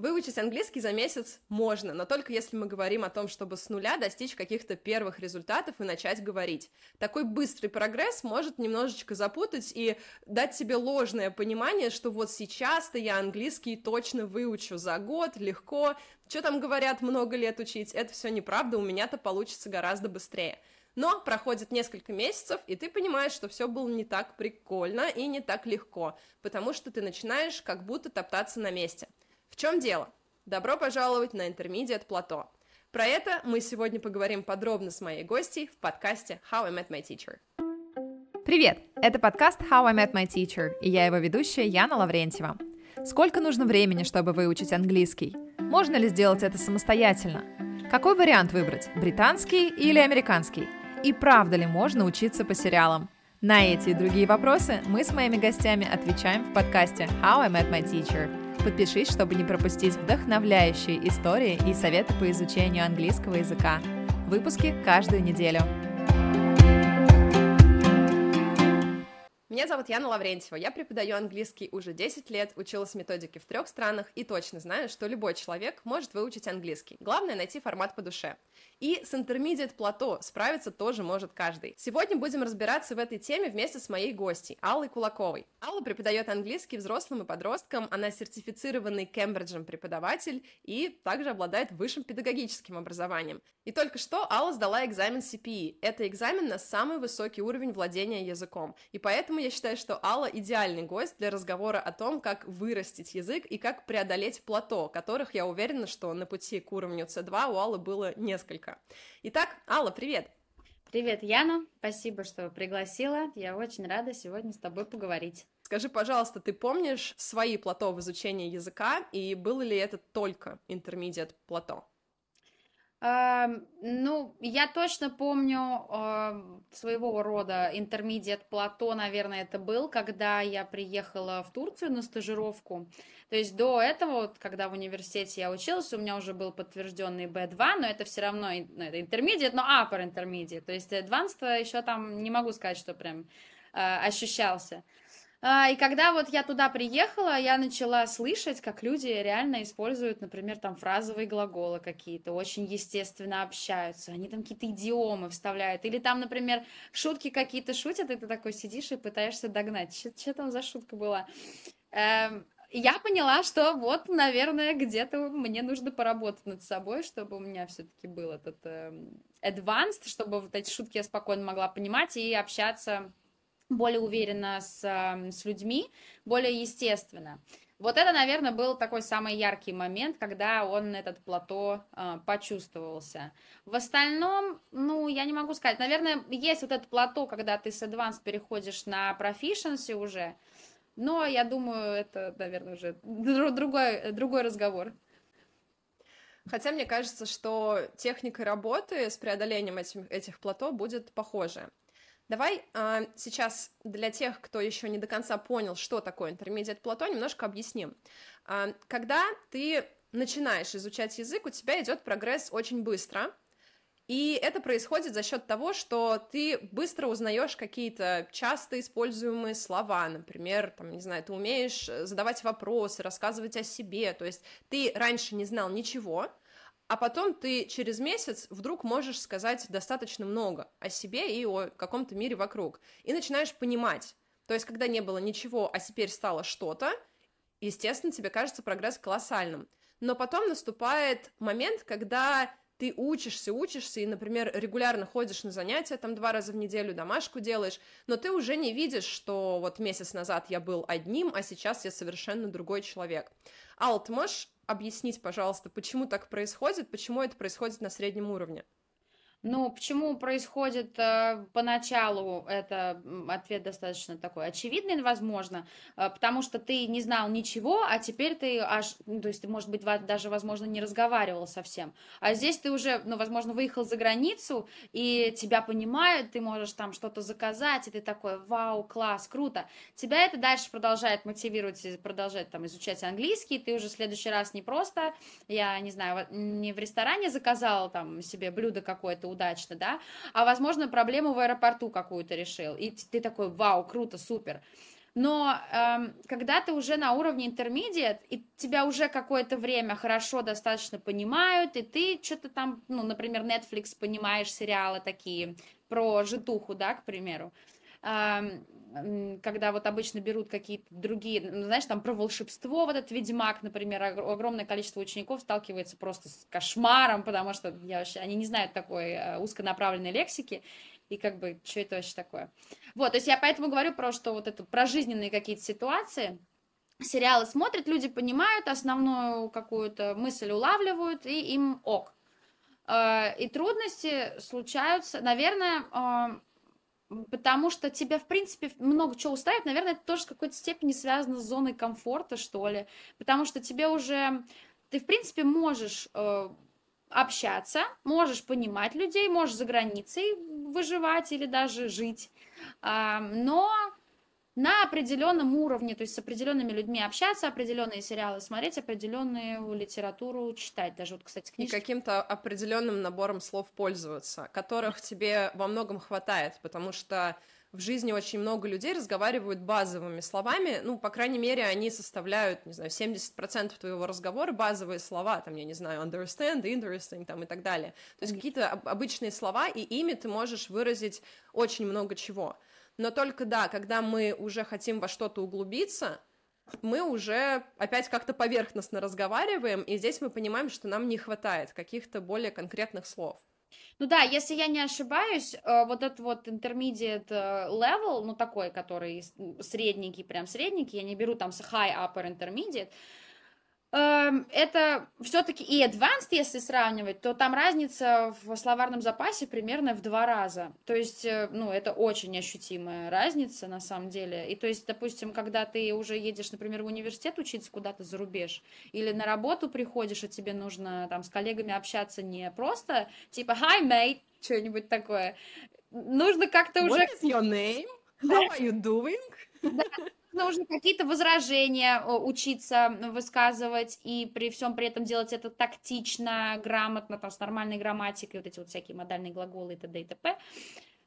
Выучить английский за месяц можно, но только если мы говорим о том, чтобы с нуля достичь каких-то первых результатов и начать говорить. Такой быстрый прогресс может немножечко запутать и дать себе ложное понимание, что вот сейчас-то я английский точно выучу за год, легко. Что там говорят, много лет учить? Это все неправда, у меня-то получится гораздо быстрее. Но проходит несколько месяцев, и ты понимаешь, что все было не так прикольно и не так легко, потому что ты начинаешь как будто топтаться на месте – чем дело? Добро пожаловать на Intermediate Плато. Про это мы сегодня поговорим подробно с моей гостьей в подкасте How I Met My Teacher. Привет! Это подкаст How I Met My Teacher, и я его ведущая Яна Лаврентьева. Сколько нужно времени, чтобы выучить английский? Можно ли сделать это самостоятельно? Какой вариант выбрать, британский или американский? И правда ли можно учиться по сериалам? На эти и другие вопросы мы с моими гостями отвечаем в подкасте How I Met My Teacher – Подпишись, чтобы не пропустить вдохновляющие истории и советы по изучению английского языка. Выпуски каждую неделю. Меня зовут Яна Лаврентьева, я преподаю английский уже 10 лет, училась методике в трех странах и точно знаю, что любой человек может выучить английский. Главное найти формат по душе. И с Intermediate плато справиться тоже может каждый. Сегодня будем разбираться в этой теме вместе с моей гостьей, Аллой Кулаковой. Алла преподает английский взрослым и подросткам, она сертифицированный Кембриджем преподаватель и также обладает высшим педагогическим образованием. И только что Алла сдала экзамен CPE. Это экзамен на самый высокий уровень владения языком. И поэтому я считаю, что Алла идеальный гость для разговора о том, как вырастить язык и как преодолеть плато, которых я уверена, что на пути к уровню C2 у Аллы было несколько человека. Итак, Алла, привет! Привет, Яна, спасибо, что пригласила. Я очень рада сегодня с тобой поговорить. Скажи, пожалуйста, ты помнишь свои плато в изучении языка, и было ли это только intermediate плато? Ну, я точно помню своего рода intermediate плато, наверное, это был, когда я приехала в Турцию на стажировку. То есть до этого, вот, когда в университете я училась, у меня уже был подтвержденный B2, но это все равно ну, это intermediate, но upper intermediate. То есть advanced еще там не могу сказать, что прям э, ощущался. А, и когда вот я туда приехала, я начала слышать, как люди реально используют, например, там фразовые глаголы какие-то, очень естественно общаются, они там какие-то идиомы вставляют, или там, например, шутки какие-то шутят, и ты такой сидишь и пытаешься догнать, что там за шутка была. Эм, я поняла, что вот, наверное, где-то мне нужно поработать над собой, чтобы у меня все-таки был этот э, advanced, чтобы вот эти шутки я спокойно могла понимать и общаться более уверенно с, с людьми, более естественно. Вот это, наверное, был такой самый яркий момент, когда он этот плато э, почувствовался. В остальном, ну, я не могу сказать. Наверное, есть вот этот плато, когда ты с Advanced переходишь на Proficiency уже. Но я думаю, это, наверное, уже другой, другой разговор. Хотя мне кажется, что техника работы с преодолением этих, этих плато будет похожая. Давай э, сейчас для тех, кто еще не до конца понял, что такое intermediate плато, немножко объясним. Э, когда ты начинаешь изучать язык, у тебя идет прогресс очень быстро, и это происходит за счет того, что ты быстро узнаешь какие-то часто используемые слова, например, там, не знаю, ты умеешь задавать вопросы, рассказывать о себе, то есть ты раньше не знал ничего, а потом ты через месяц вдруг можешь сказать достаточно много о себе и о каком-то мире вокруг, и начинаешь понимать. То есть, когда не было ничего, а теперь стало что-то, естественно, тебе кажется прогресс колоссальным. Но потом наступает момент, когда ты учишься, учишься, и, например, регулярно ходишь на занятия, там два раза в неделю домашку делаешь, но ты уже не видишь, что вот месяц назад я был одним, а сейчас я совершенно другой человек. Ал, ты можешь объяснить, пожалуйста, почему так происходит, почему это происходит на среднем уровне? Ну, почему происходит э, поначалу, это ответ достаточно такой очевидный, возможно, э, потому что ты не знал ничего, а теперь ты аж, ну, то есть ты, может быть, даже, возможно, не разговаривал совсем. А здесь ты уже, ну, возможно, выехал за границу, и тебя понимают, ты можешь там что-то заказать, и ты такой, вау, класс, круто. Тебя это дальше продолжает мотивировать, продолжать там изучать английский, ты уже в следующий раз не просто, я не знаю, не в ресторане заказал там себе блюдо какое-то, удачно, да, а, возможно, проблему в аэропорту какую-то решил, и ты такой, вау, круто, супер. Но эм, когда ты уже на уровне интермедиат, и тебя уже какое-то время хорошо достаточно понимают, и ты что-то там, ну, например, Netflix понимаешь сериалы такие про житуху, да, к примеру, эм, когда вот обычно берут какие-то другие, ну, знаешь, там про волшебство, вот этот Ведьмак, например, огромное количество учеников сталкивается просто с кошмаром, потому что я вообще, они не знают такой э, узконаправленной лексики, и как бы, что это вообще такое. Вот, то есть я поэтому говорю про что вот это, про жизненные какие-то ситуации, сериалы смотрят, люди понимают основную какую-то мысль, улавливают, и им ок. Э, и трудности случаются, наверное, э, Потому что тебя, в принципе, много чего устраивает. Наверное, это тоже в какой-то степени связано с зоной комфорта, что ли. Потому что тебе уже... Ты, в принципе, можешь э, общаться, можешь понимать людей, можешь за границей выживать или даже жить. Э, но на определенном уровне, то есть с определенными людьми общаться, определенные сериалы смотреть, определенную литературу читать. Даже вот, кстати, книжки. И каким-то определенным набором слов пользоваться, которых тебе во многом хватает, потому что в жизни очень много людей разговаривают базовыми словами, ну, по крайней мере, они составляют, не знаю, 70% твоего разговора, базовые слова, там, я не знаю, understand, interesting, там, и так далее. То есть какие-то обычные слова, и ими ты можешь выразить очень много чего. Но только да, когда мы уже хотим во что-то углубиться, мы уже опять как-то поверхностно разговариваем, и здесь мы понимаем, что нам не хватает каких-то более конкретных слов. Ну да, если я не ошибаюсь, э, вот этот вот intermediate э, level, ну такой, который средненький, прям средненький, я не беру там high, upper, intermediate, это все-таки и advanced, если сравнивать, то там разница в словарном запасе примерно в два раза. То есть, э, ну, это очень ощутимая разница на самом деле. И то есть, допустим, когда ты уже едешь, например, в университет учиться куда-то за рубеж, или на работу приходишь, и тебе нужно там с коллегами общаться не просто типа hi mate, что-нибудь такое. Нужно как-то уже... What is your name? How are you doing? Да, нужно какие-то возражения учиться высказывать и при всем при этом делать это тактично, грамотно, там, с нормальной грамматикой, вот эти вот всякие модальные глаголы и т.д. и т.п.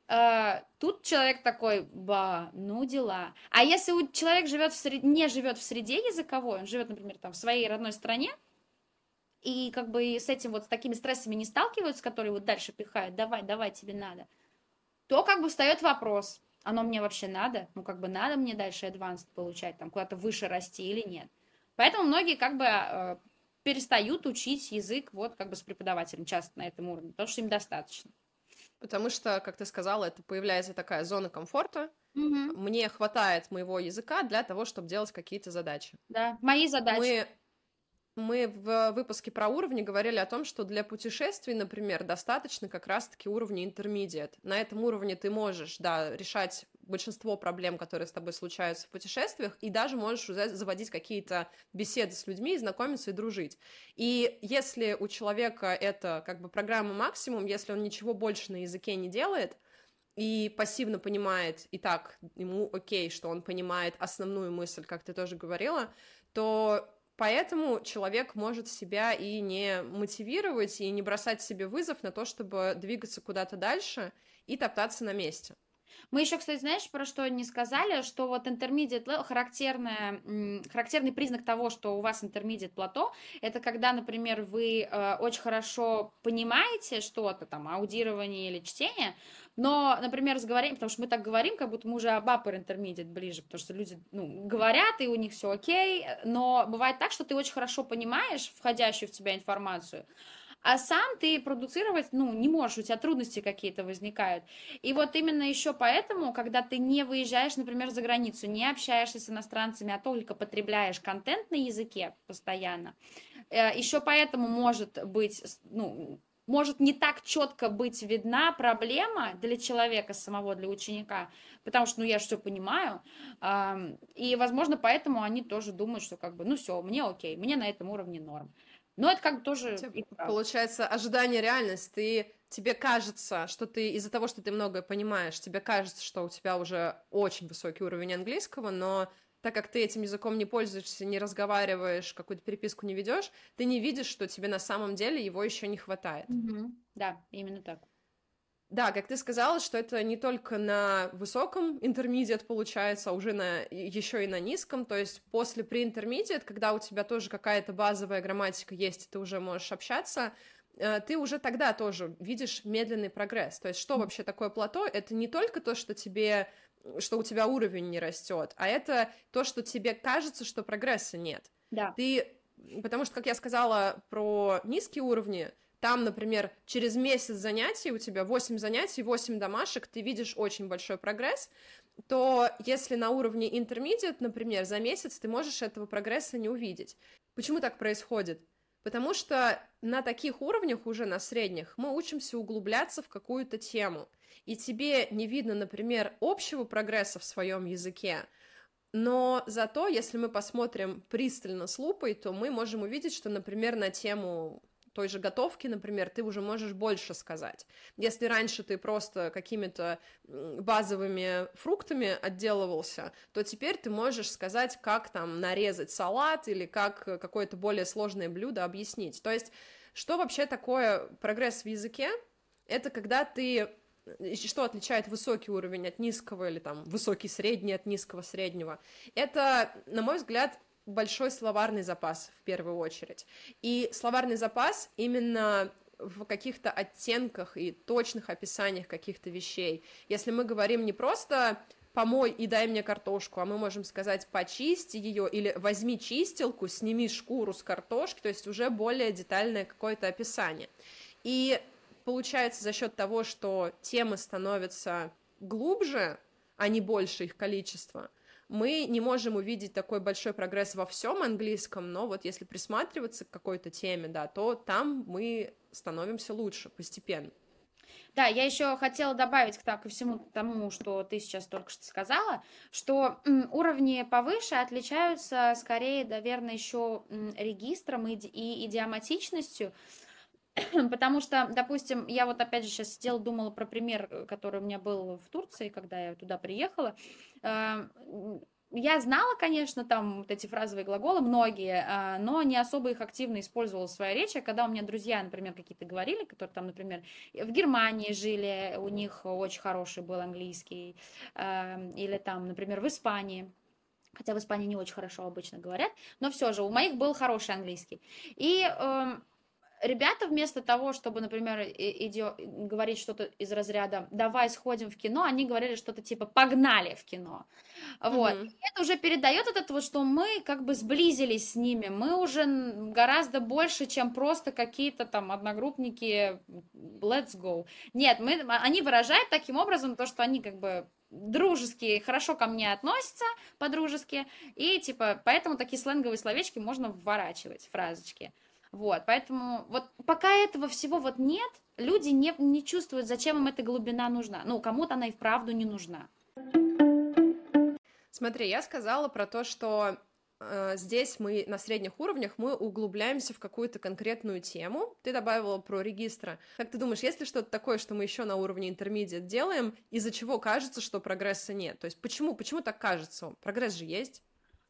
Uh, тут человек такой, ба, ну дела. А если человек живет в сред... не живет в среде языковой, он живет, например, там в своей родной стране, и как бы с этим вот с такими стрессами не сталкиваются, которые вот дальше пихают, давай, давай, тебе надо, то как бы встает вопрос, оно мне вообще надо, ну как бы надо мне дальше advanced получать, там куда-то выше расти или нет. Поэтому многие как бы э, перестают учить язык вот как бы с преподавателем часто на этом уровне, потому что им достаточно. Потому что, как ты сказала, это появляется такая зона комфорта. Угу. Мне хватает моего языка для того, чтобы делать какие-то задачи. Да, мои задачи. Мы мы в выпуске про уровни говорили о том, что для путешествий, например, достаточно как раз-таки уровня intermediate. На этом уровне ты можешь, да, решать большинство проблем, которые с тобой случаются в путешествиях, и даже можешь заводить какие-то беседы с людьми, знакомиться и дружить. И если у человека это как бы программа максимум, если он ничего больше на языке не делает, и пассивно понимает, и так ему окей, что он понимает основную мысль, как ты тоже говорила, то Поэтому человек может себя и не мотивировать, и не бросать себе вызов на то, чтобы двигаться куда-то дальше и топтаться на месте. Мы еще, кстати, знаешь, про что не сказали, что вот intermediate level, характерная, характерный признак того, что у вас intermediate плато, это когда, например, вы э, очень хорошо понимаете что-то, там, аудирование или чтение, но, например, разговариваем, потому что мы так говорим, как будто мы уже об upper intermediate ближе, потому что люди, ну, говорят, и у них все окей, но бывает так, что ты очень хорошо понимаешь входящую в тебя информацию, а сам ты продуцировать, ну, не можешь, у тебя трудности какие-то возникают. И вот именно еще поэтому, когда ты не выезжаешь, например, за границу, не общаешься с иностранцами, а только потребляешь контент на языке постоянно, э, еще поэтому может быть, ну, может не так четко быть видна проблема для человека самого, для ученика, потому что, ну, я же все понимаю, и, возможно, поэтому они тоже думают, что, как бы, ну, все, мне окей, мне на этом уровне норм. Но это как бы тоже... Получается, ожидание реальность. Ты, тебе кажется, что ты из-за того, что ты многое понимаешь, тебе кажется, что у тебя уже очень высокий уровень английского, но так как ты этим языком не пользуешься, не разговариваешь, какую-то переписку не ведешь, ты не видишь, что тебе на самом деле его еще не хватает. Угу. Да, именно так. Да, как ты сказала, что это не только на высоком интермедиат получается, а уже на еще и на низком. То есть после pre-intermediate, когда у тебя тоже какая-то базовая грамматика есть, ты уже можешь общаться, э, ты уже тогда тоже видишь медленный прогресс. То есть что вообще такое плато? Это не только то, что тебе что у тебя уровень не растет, а это то, что тебе кажется, что прогресса нет. Да. Ты, потому что, как я сказала про низкие уровни, там, например, через месяц занятий, у тебя 8 занятий, 8 домашек, ты видишь очень большой прогресс, то если на уровне intermediate, например, за месяц ты можешь этого прогресса не увидеть. Почему так происходит? Потому что на таких уровнях, уже на средних, мы учимся углубляться в какую-то тему. И тебе не видно, например, общего прогресса в своем языке, но зато, если мы посмотрим пристально с лупой, то мы можем увидеть, что, например, на тему той же готовки, например, ты уже можешь больше сказать. Если раньше ты просто какими-то базовыми фруктами отделывался, то теперь ты можешь сказать, как там нарезать салат или как какое-то более сложное блюдо объяснить. То есть, что вообще такое прогресс в языке? Это когда ты что отличает высокий уровень от низкого или там высокий средний от низкого среднего? Это, на мой взгляд, большой словарный запас в первую очередь. И словарный запас именно в каких-то оттенках и точных описаниях каких-то вещей. Если мы говорим не просто помой и дай мне картошку, а мы можем сказать почисти ее или возьми чистилку, сними шкуру с картошки, то есть уже более детальное какое-то описание. И получается за счет того, что темы становятся глубже, а не больше их количество – мы не можем увидеть такой большой прогресс во всем английском, но вот если присматриваться к какой-то теме, да, то там мы становимся лучше постепенно. Да, я еще хотела добавить к, так, ко всему тому, что ты сейчас только что сказала, что уровни повыше отличаются скорее, наверное, еще регистром и, и идиоматичностью, потому что, допустим, я вот опять же сейчас сидела, думала про пример, э, который у меня был в Турции, когда я туда приехала. Эм, я знала, конечно, там вот эти фразовые глаголы, многие, а, но не особо их активно использовала в своей речи. Когда у меня друзья, например, какие-то говорили, которые там, например, в Германии жили, у них очень хороший был английский, эм, или там, например, в Испании, хотя в Испании не очень хорошо обычно говорят, но все же у моих был хороший английский. И эм, ребята вместо того, чтобы, например, идё, говорить что-то из разряда «давай сходим в кино», они говорили что-то типа «погнали в кино». Вот. Mm-hmm. это уже передает этот вот, что мы как бы сблизились с ними, мы уже гораздо больше, чем просто какие-то там одногруппники «let's go». Нет, мы, они выражают таким образом то, что они как бы дружеские, хорошо ко мне относятся по-дружески, и типа, поэтому такие сленговые словечки можно вворачивать, фразочки. Вот, поэтому вот пока этого всего вот нет, люди не, не чувствуют, зачем им эта глубина нужна. Ну, кому-то она и вправду не нужна. Смотри, я сказала про то, что э, здесь мы на средних уровнях мы углубляемся в какую-то конкретную тему. Ты добавила про регистра. Как ты думаешь, есть ли что-то такое, что мы еще на уровне интермедиат делаем, из-за чего кажется, что прогресса нет? То есть почему, почему так кажется? Прогресс же есть.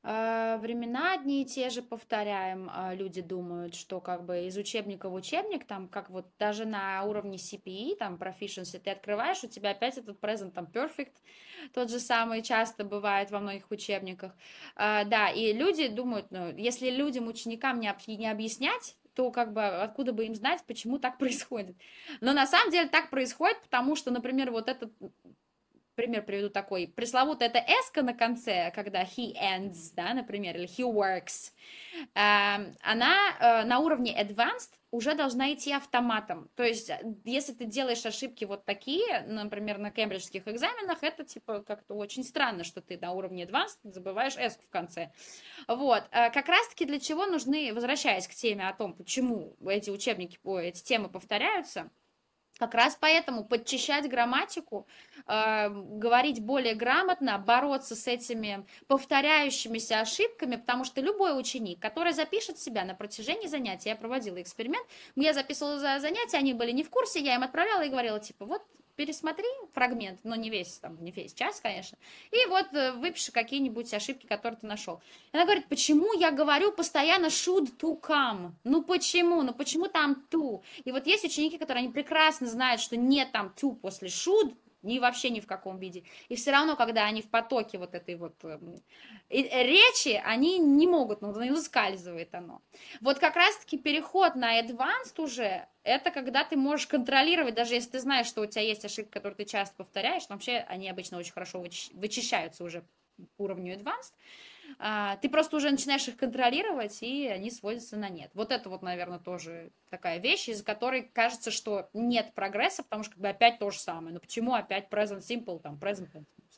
А, времена одни и те же повторяем. А, люди думают, что как бы из учебника в учебник, там, как вот даже на уровне CPE, там, proficiency, ты открываешь, у тебя опять этот present, там, perfect, тот же самый часто бывает во многих учебниках. А, да, и люди думают, ну, если людям, ученикам не, не объяснять, то как бы откуда бы им знать, почему так происходит. Но на самом деле так происходит, потому что, например, вот этот пример приведу такой. Пресловутая это s на конце, когда he ends, да, например, или he works, эм, она э, на уровне advanced уже должна идти автоматом. То есть, э, если ты делаешь ошибки вот такие, например, на кембриджских экзаменах, это типа как-то очень странно, что ты на уровне advanced забываешь s в конце. Вот. Э, как раз-таки для чего нужны, возвращаясь к теме о том, почему эти учебники, эти темы повторяются, как раз поэтому подчищать грамматику, э, говорить более грамотно, бороться с этими повторяющимися ошибками, потому что любой ученик, который запишет себя на протяжении занятий, я проводила эксперимент, я записывала за занятия, они были не в курсе, я им отправляла и говорила, типа, вот пересмотри фрагмент, но не весь, там, не весь час, конечно, и вот э, выпиши какие-нибудь ошибки, которые ты нашел. Она говорит, почему я говорю постоянно should to come? Ну почему? Ну почему там to? И вот есть ученики, которые они прекрасно знают, что нет там to после should, ни вообще ни в каком виде. И все равно, когда они в потоке вот этой вот э, речи, они не могут, ну, не выскальзывает оно. Вот как раз-таки переход на advanced уже, это когда ты можешь контролировать, даже если ты знаешь, что у тебя есть ошибки, которые ты часто повторяешь, но вообще они обычно очень хорошо вычищаются уже уровню advanced, ты просто уже начинаешь их контролировать, и они сводятся на нет. Вот это вот, наверное, тоже такая вещь, из-за которой кажется, что нет прогресса, потому что как бы опять то же самое. Но почему опять present simple, там, present continuous?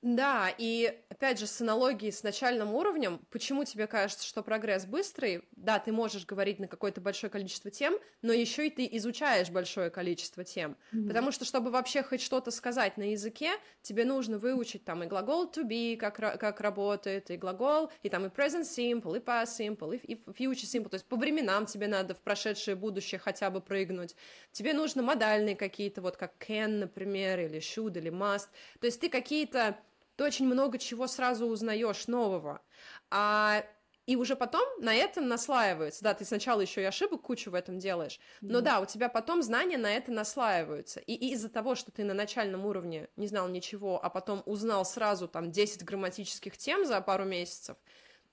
Да, и опять же, с аналогией с начальным уровнем, почему тебе кажется, что прогресс быстрый? Да, ты можешь говорить на какое-то большое количество тем, но еще и ты изучаешь большое количество тем. Mm-hmm. Потому что, чтобы вообще хоть что-то сказать на языке, тебе нужно выучить там и глагол to be, как, как работает, и глагол, и там и present simple, и past simple, и, и future simple. То есть по временам тебе надо в прошедшее будущее хотя бы прыгнуть. Тебе нужно модальные какие-то, вот как can, например, или should, или must. То есть ты какие-то ты очень много чего сразу узнаешь нового. А и уже потом на это наслаиваются. Да, ты сначала еще и ошибок кучу в этом делаешь, но mm да, у тебя потом знания на это наслаиваются. И, и из-за того, что ты на начальном уровне не знал ничего, а потом узнал сразу там 10 грамматических тем за пару месяцев,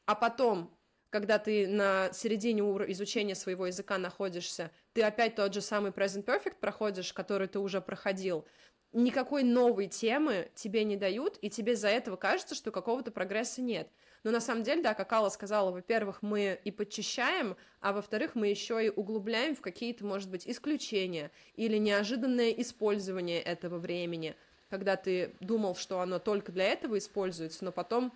а потом когда ты на середине изучения своего языка находишься, ты опять тот же самый present perfect проходишь, который ты уже проходил, никакой новой темы тебе не дают, и тебе за этого кажется, что какого-то прогресса нет. Но на самом деле, да, как Алла сказала, во-первых, мы и подчищаем, а во-вторых, мы еще и углубляем в какие-то, может быть, исключения или неожиданное использование этого времени, когда ты думал, что оно только для этого используется, но потом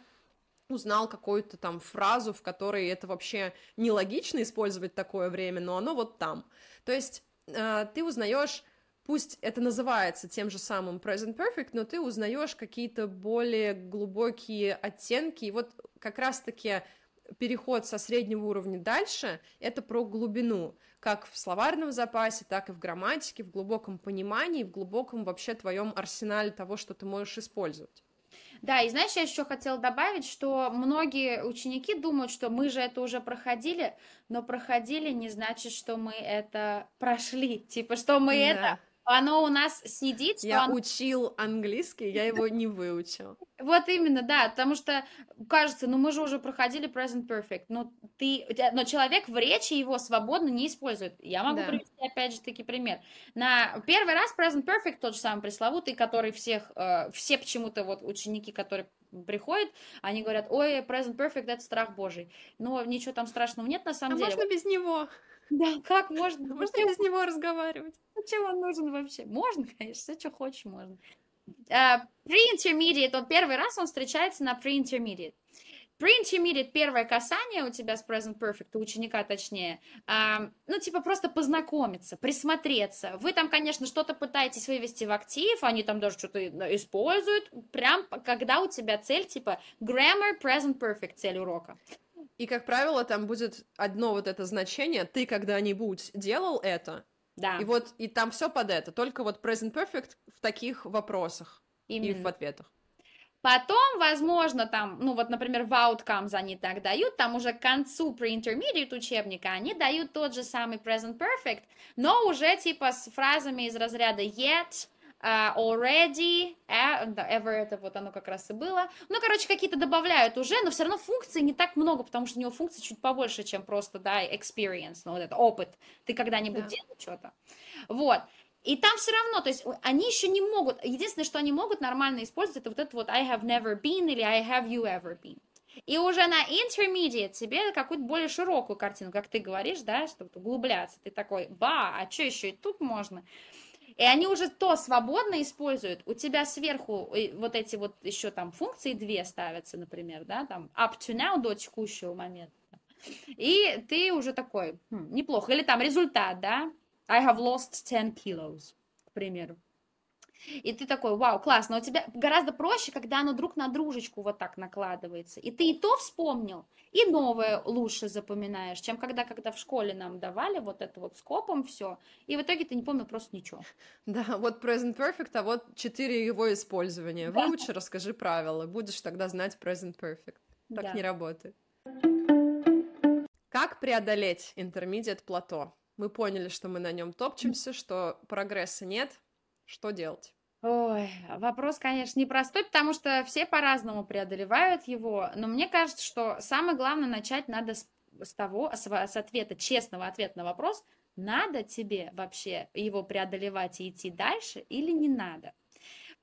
узнал какую-то там фразу, в которой это вообще нелогично использовать такое время, но оно вот там. То есть э, ты узнаешь пусть это называется тем же самым present perfect, но ты узнаешь какие-то более глубокие оттенки, и вот как раз-таки переход со среднего уровня дальше — это про глубину, как в словарном запасе, так и в грамматике, в глубоком понимании, в глубоком вообще твоем арсенале того, что ты можешь использовать. Да, и знаешь, я еще хотела добавить, что многие ученики думают, что мы же это уже проходили, но проходили не значит, что мы это прошли, типа, что мы да. это оно у нас сидит. Я оно... учил английский, я его не выучил. Вот именно, да, потому что кажется, ну мы же уже проходили present perfect, но ты, но человек в речи его свободно не использует. Я могу да. привести опять же таки пример. На первый раз present perfect тот же самый пресловутый, который всех, э, все почему-то вот ученики, которые приходят, они говорят, ой, present perfect это страх божий. Но ничего там страшного нет на самом а деле. можно без него? Да, как можно? Можно без него разговаривать? Зачем он нужен вообще? Можно, конечно, все, что хочешь, можно. Uh, pre-intermediate, он первый раз он встречается на pre-intermediate. Pre-intermediate, первое касание у тебя с present perfect, у ученика точнее, uh, ну, типа просто познакомиться, присмотреться. Вы там, конечно, что-то пытаетесь вывести в актив, они там даже что-то используют, прям когда у тебя цель, типа grammar, present perfect, цель урока. И, как правило, там будет одно вот это значение, ты когда-нибудь делал это, да. И вот, и там все под это, только вот present perfect в таких вопросах Именно. и в ответах. Потом, возможно, там, ну вот, например, в outcomes они так дают, там уже к концу pre-intermediate учебника они дают тот же самый present perfect, но уже типа с фразами из разряда yet, already, ever, это вот оно как раз и было. Ну, короче, какие-то добавляют уже, но все равно функций не так много, потому что у него функций чуть побольше, чем просто, да, experience, ну, вот это опыт. Ты когда-нибудь да. делал что-то. Вот. И там все равно, то есть они еще не могут, единственное, что они могут нормально использовать, это вот это вот I have never been или I have you ever been. И уже на intermediate тебе какую-то более широкую картину, как ты говоришь, да, чтобы углубляться. Ты такой, ба, а что еще и тут можно? И они уже то свободно используют. У тебя сверху вот эти вот еще там функции две ставятся, например, да, там up to now до текущего момента. И ты уже такой, хм, неплохо. Или там результат, да, I have lost 10 kilos, к примеру. И ты такой, вау, классно. У тебя гораздо проще, когда оно друг на дружечку вот так накладывается. И ты и то вспомнил, и новое лучше запоминаешь, чем когда, когда в школе нам давали вот это вот скопом все, и в итоге ты не помнил просто ничего. Да, вот present perfect, а вот четыре его использования. Да. Выучи, расскажи правила, будешь тогда знать present perfect. Так да. не работает. Как преодолеть intermediate плато? Мы поняли, что мы на нем топчемся, что прогресса нет, что делать? Ой, вопрос, конечно, непростой, потому что все по-разному преодолевают его, но мне кажется, что самое главное начать надо с, с того, с, с ответа, честного ответа на вопрос, надо тебе вообще его преодолевать и идти дальше или не надо.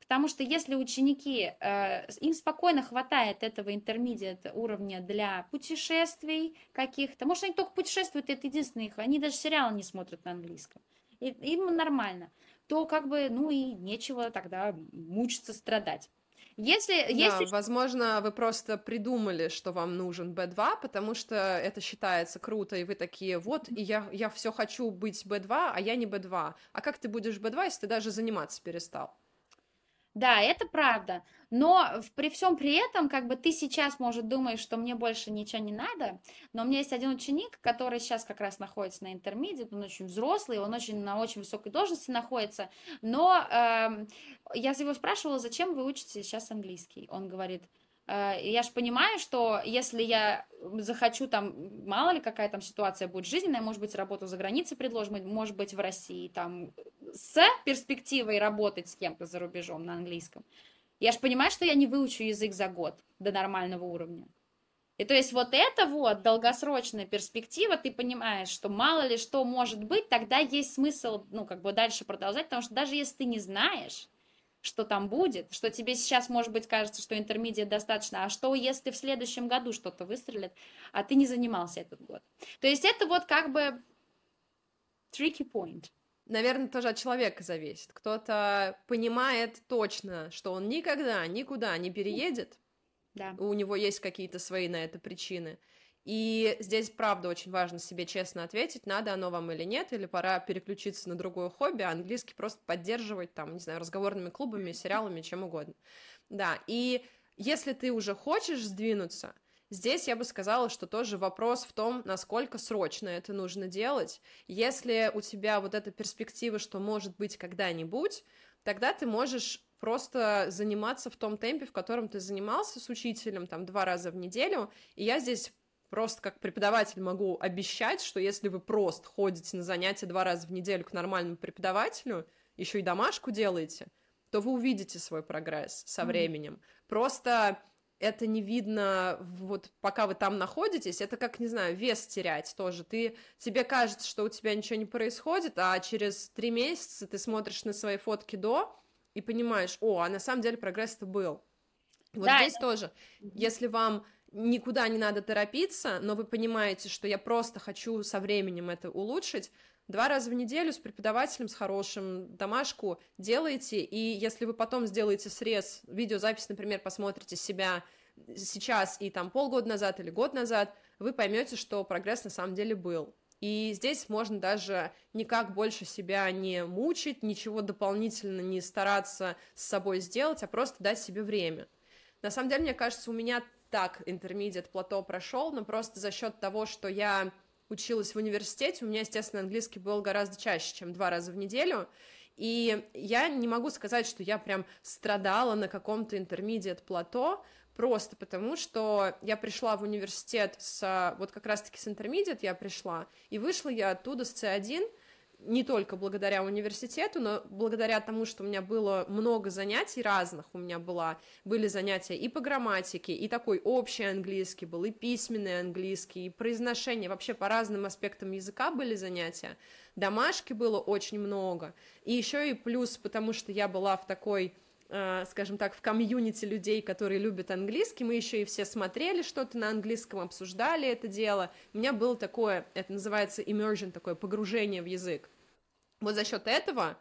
Потому что если ученики, э, им спокойно хватает этого интермедиат уровня для путешествий каких-то, может, они только путешествуют, это единственное их, они даже сериалы не смотрят на английском, и, им нормально то как бы, ну и нечего тогда мучиться, страдать. Если, да, если... возможно, вы просто придумали, что вам нужен B2, потому что это считается круто, и вы такие, вот, и я, я все хочу быть B2, а я не B2. А как ты будешь B2, если ты даже заниматься перестал? Да, это правда. Но при всем при этом, как бы ты сейчас, может, думаешь, что мне больше ничего не надо, но у меня есть один ученик, который сейчас как раз находится на интермедиат, он очень взрослый, он очень на очень высокой должности находится, но э, я его спрашивала, зачем вы учите сейчас английский? Он говорит, я же понимаю, что если я захочу там, мало ли какая там ситуация будет жизненная, может быть, работу за границей предложить, может быть, в России, там, с перспективой работать с кем-то за рубежом на английском. Я же понимаю, что я не выучу язык за год до нормального уровня. И то есть вот это вот долгосрочная перспектива, ты понимаешь, что мало ли что может быть, тогда есть смысл, ну, как бы дальше продолжать, потому что даже если ты не знаешь, что там будет, что тебе сейчас, может быть, кажется, что интермедиат достаточно, а что, если в следующем году что-то выстрелит, а ты не занимался этот год. То есть это вот как бы tricky point. Наверное, тоже от человека зависит. Кто-то понимает точно, что он никогда никуда не переедет, да. у него есть какие-то свои на это причины, и здесь, правда, очень важно себе честно ответить, надо оно вам или нет, или пора переключиться на другое хобби, а английский просто поддерживать, там, не знаю, разговорными клубами, сериалами, чем угодно. Да, и если ты уже хочешь сдвинуться, Здесь я бы сказала, что тоже вопрос в том, насколько срочно это нужно делать. Если у тебя вот эта перспектива, что может быть когда-нибудь, тогда ты можешь просто заниматься в том темпе, в котором ты занимался с учителем, там, два раза в неделю. И я здесь Просто как преподаватель могу обещать, что если вы просто ходите на занятия два раза в неделю к нормальному преподавателю, еще и домашку делаете, то вы увидите свой прогресс со временем. Mm-hmm. Просто это не видно, вот пока вы там находитесь, это как, не знаю, вес терять тоже. Ты, тебе кажется, что у тебя ничего не происходит, а через три месяца ты смотришь на свои фотки до и понимаешь, о, а на самом деле прогресс-то был. Вот да, здесь это... тоже, если вам никуда не надо торопиться, но вы понимаете, что я просто хочу со временем это улучшить, два раза в неделю с преподавателем, с хорошим домашку делаете, и если вы потом сделаете срез, видеозапись, например, посмотрите себя сейчас и там полгода назад или год назад, вы поймете, что прогресс на самом деле был. И здесь можно даже никак больше себя не мучить, ничего дополнительно не стараться с собой сделать, а просто дать себе время. На самом деле, мне кажется, у меня так интермедиат плато прошел, но просто за счет того, что я училась в университете, у меня, естественно, английский был гораздо чаще, чем два раза в неделю, и я не могу сказать, что я прям страдала на каком-то интермедиат плато, просто потому что я пришла в университет с, вот как раз-таки с интермедиат я пришла, и вышла я оттуда с C1, не только благодаря университету, но благодаря тому, что у меня было много занятий разных, у меня была, были занятия и по грамматике, и такой общий английский был, и письменный английский, и произношение, вообще по разным аспектам языка были занятия, домашки было очень много, и еще и плюс, потому что я была в такой скажем так, в комьюнити людей, которые любят английский, мы еще и все смотрели что-то на английском, обсуждали это дело. У меня было такое, это называется immersion, такое погружение в язык. Вот за счет этого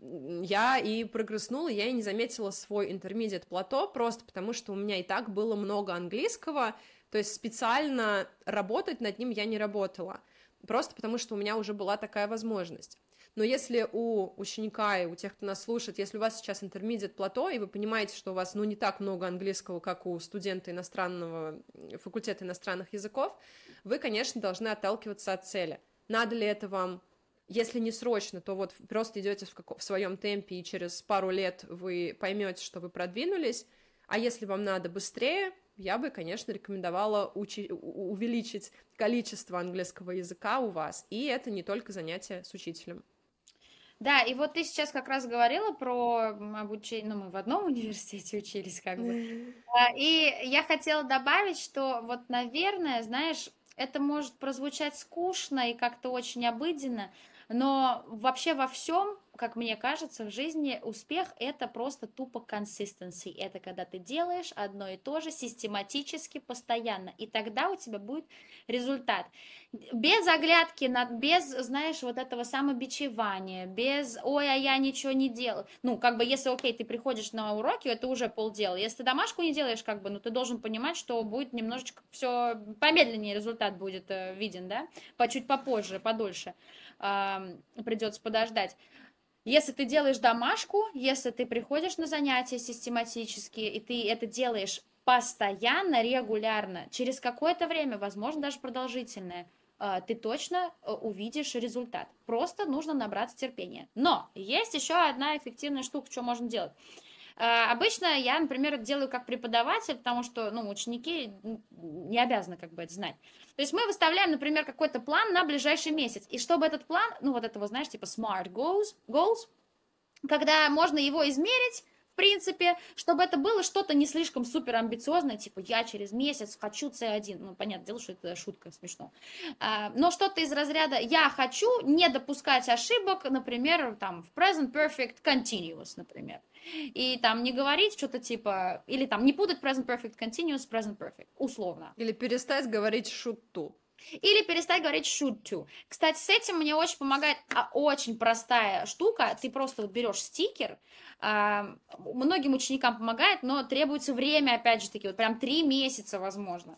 я и прогресснула, я и не заметила свой интермедиат плато, просто потому что у меня и так было много английского, то есть специально работать над ним я не работала, просто потому что у меня уже была такая возможность. Но если у ученика и у тех, кто нас слушает, если у вас сейчас интермедиат плато, и вы понимаете, что у вас, ну, не так много английского, как у студента иностранного, факультета иностранных языков, вы, конечно, должны отталкиваться от цели. Надо ли это вам если не срочно, то вот просто идете в, в своем темпе, и через пару лет вы поймете, что вы продвинулись. А если вам надо быстрее, я бы, конечно, рекомендовала учи- увеличить количество английского языка у вас. И это не только занятие с учителем. Да, и вот ты сейчас как раз говорила про обучение, ну, мы в одном университете учились, как бы. А, и я хотела добавить, что вот, наверное, знаешь, это может прозвучать скучно и как-то очень обыденно, но вообще во всем, как мне кажется, в жизни успех это просто тупо consistency. Это когда ты делаешь одно и то же систематически, постоянно. И тогда у тебя будет результат. Без оглядки, на, без, знаешь, вот этого самобичевания, без «ой, а я ничего не делал». Ну, как бы, если, окей, ты приходишь на уроки, это уже полдела. Если ты домашку не делаешь, как бы, ну, ты должен понимать, что будет немножечко все помедленнее результат будет э, виден, да, по чуть попозже, подольше придется подождать. Если ты делаешь домашку, если ты приходишь на занятия систематически, и ты это делаешь постоянно, регулярно, через какое-то время, возможно, даже продолжительное, а, ты точно э, увидишь результат. Просто нужно набраться терпения. Но есть еще одна эффективная штука, что можно делать. А, обычно я, например, делаю как преподаватель, потому что, ну, ученики не обязаны как бы это знать. То есть мы выставляем, например, какой-то план на ближайший месяц. И чтобы этот план, ну, вот этого, знаешь, типа smart goals, goals когда можно его измерить, в принципе, чтобы это было что-то не слишком супер амбициозное, типа я через месяц хочу C1. Ну, понятное дело, что это шутка, смешно. А, но что-то из разряда я хочу не допускать ошибок, например, там в present perfect continuous, например. И там не говорить что-то типа, или там не путать present perfect continuous, present perfect, условно. Или перестать говорить should to. Или перестать говорить should to. Кстати, с этим мне очень помогает а, очень простая штука. Ты просто вот берешь стикер. А, многим ученикам помогает, но требуется время, опять же таки, вот прям три месяца, возможно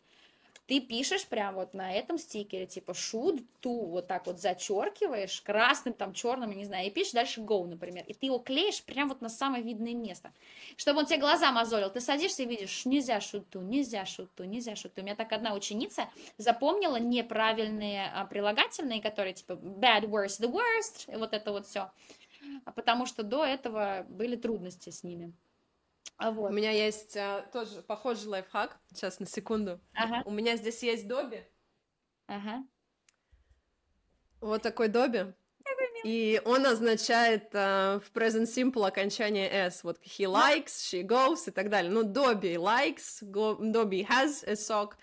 ты пишешь прям вот на этом стикере, типа should to, вот так вот зачеркиваешь красным, там, черным, не знаю, и пишешь дальше go, например, и ты его клеишь прям вот на самое видное место, чтобы он тебе глаза мозолил. Ты садишься и видишь, нельзя should to, нельзя should to, нельзя should to. У меня так одна ученица запомнила неправильные а, прилагательные, которые типа bad, worse, the worst, и вот это вот все. Потому что до этого были трудности с ними. А вот. У меня есть а, тоже похожий лайфхак. Сейчас, на секунду. Ага. У меня здесь есть Доби. Ага. Вот такой Доби. И он означает uh, в present simple окончание s. Вот he likes, she goes и так далее. Ну, Dobby likes, go, Dobby has a sock.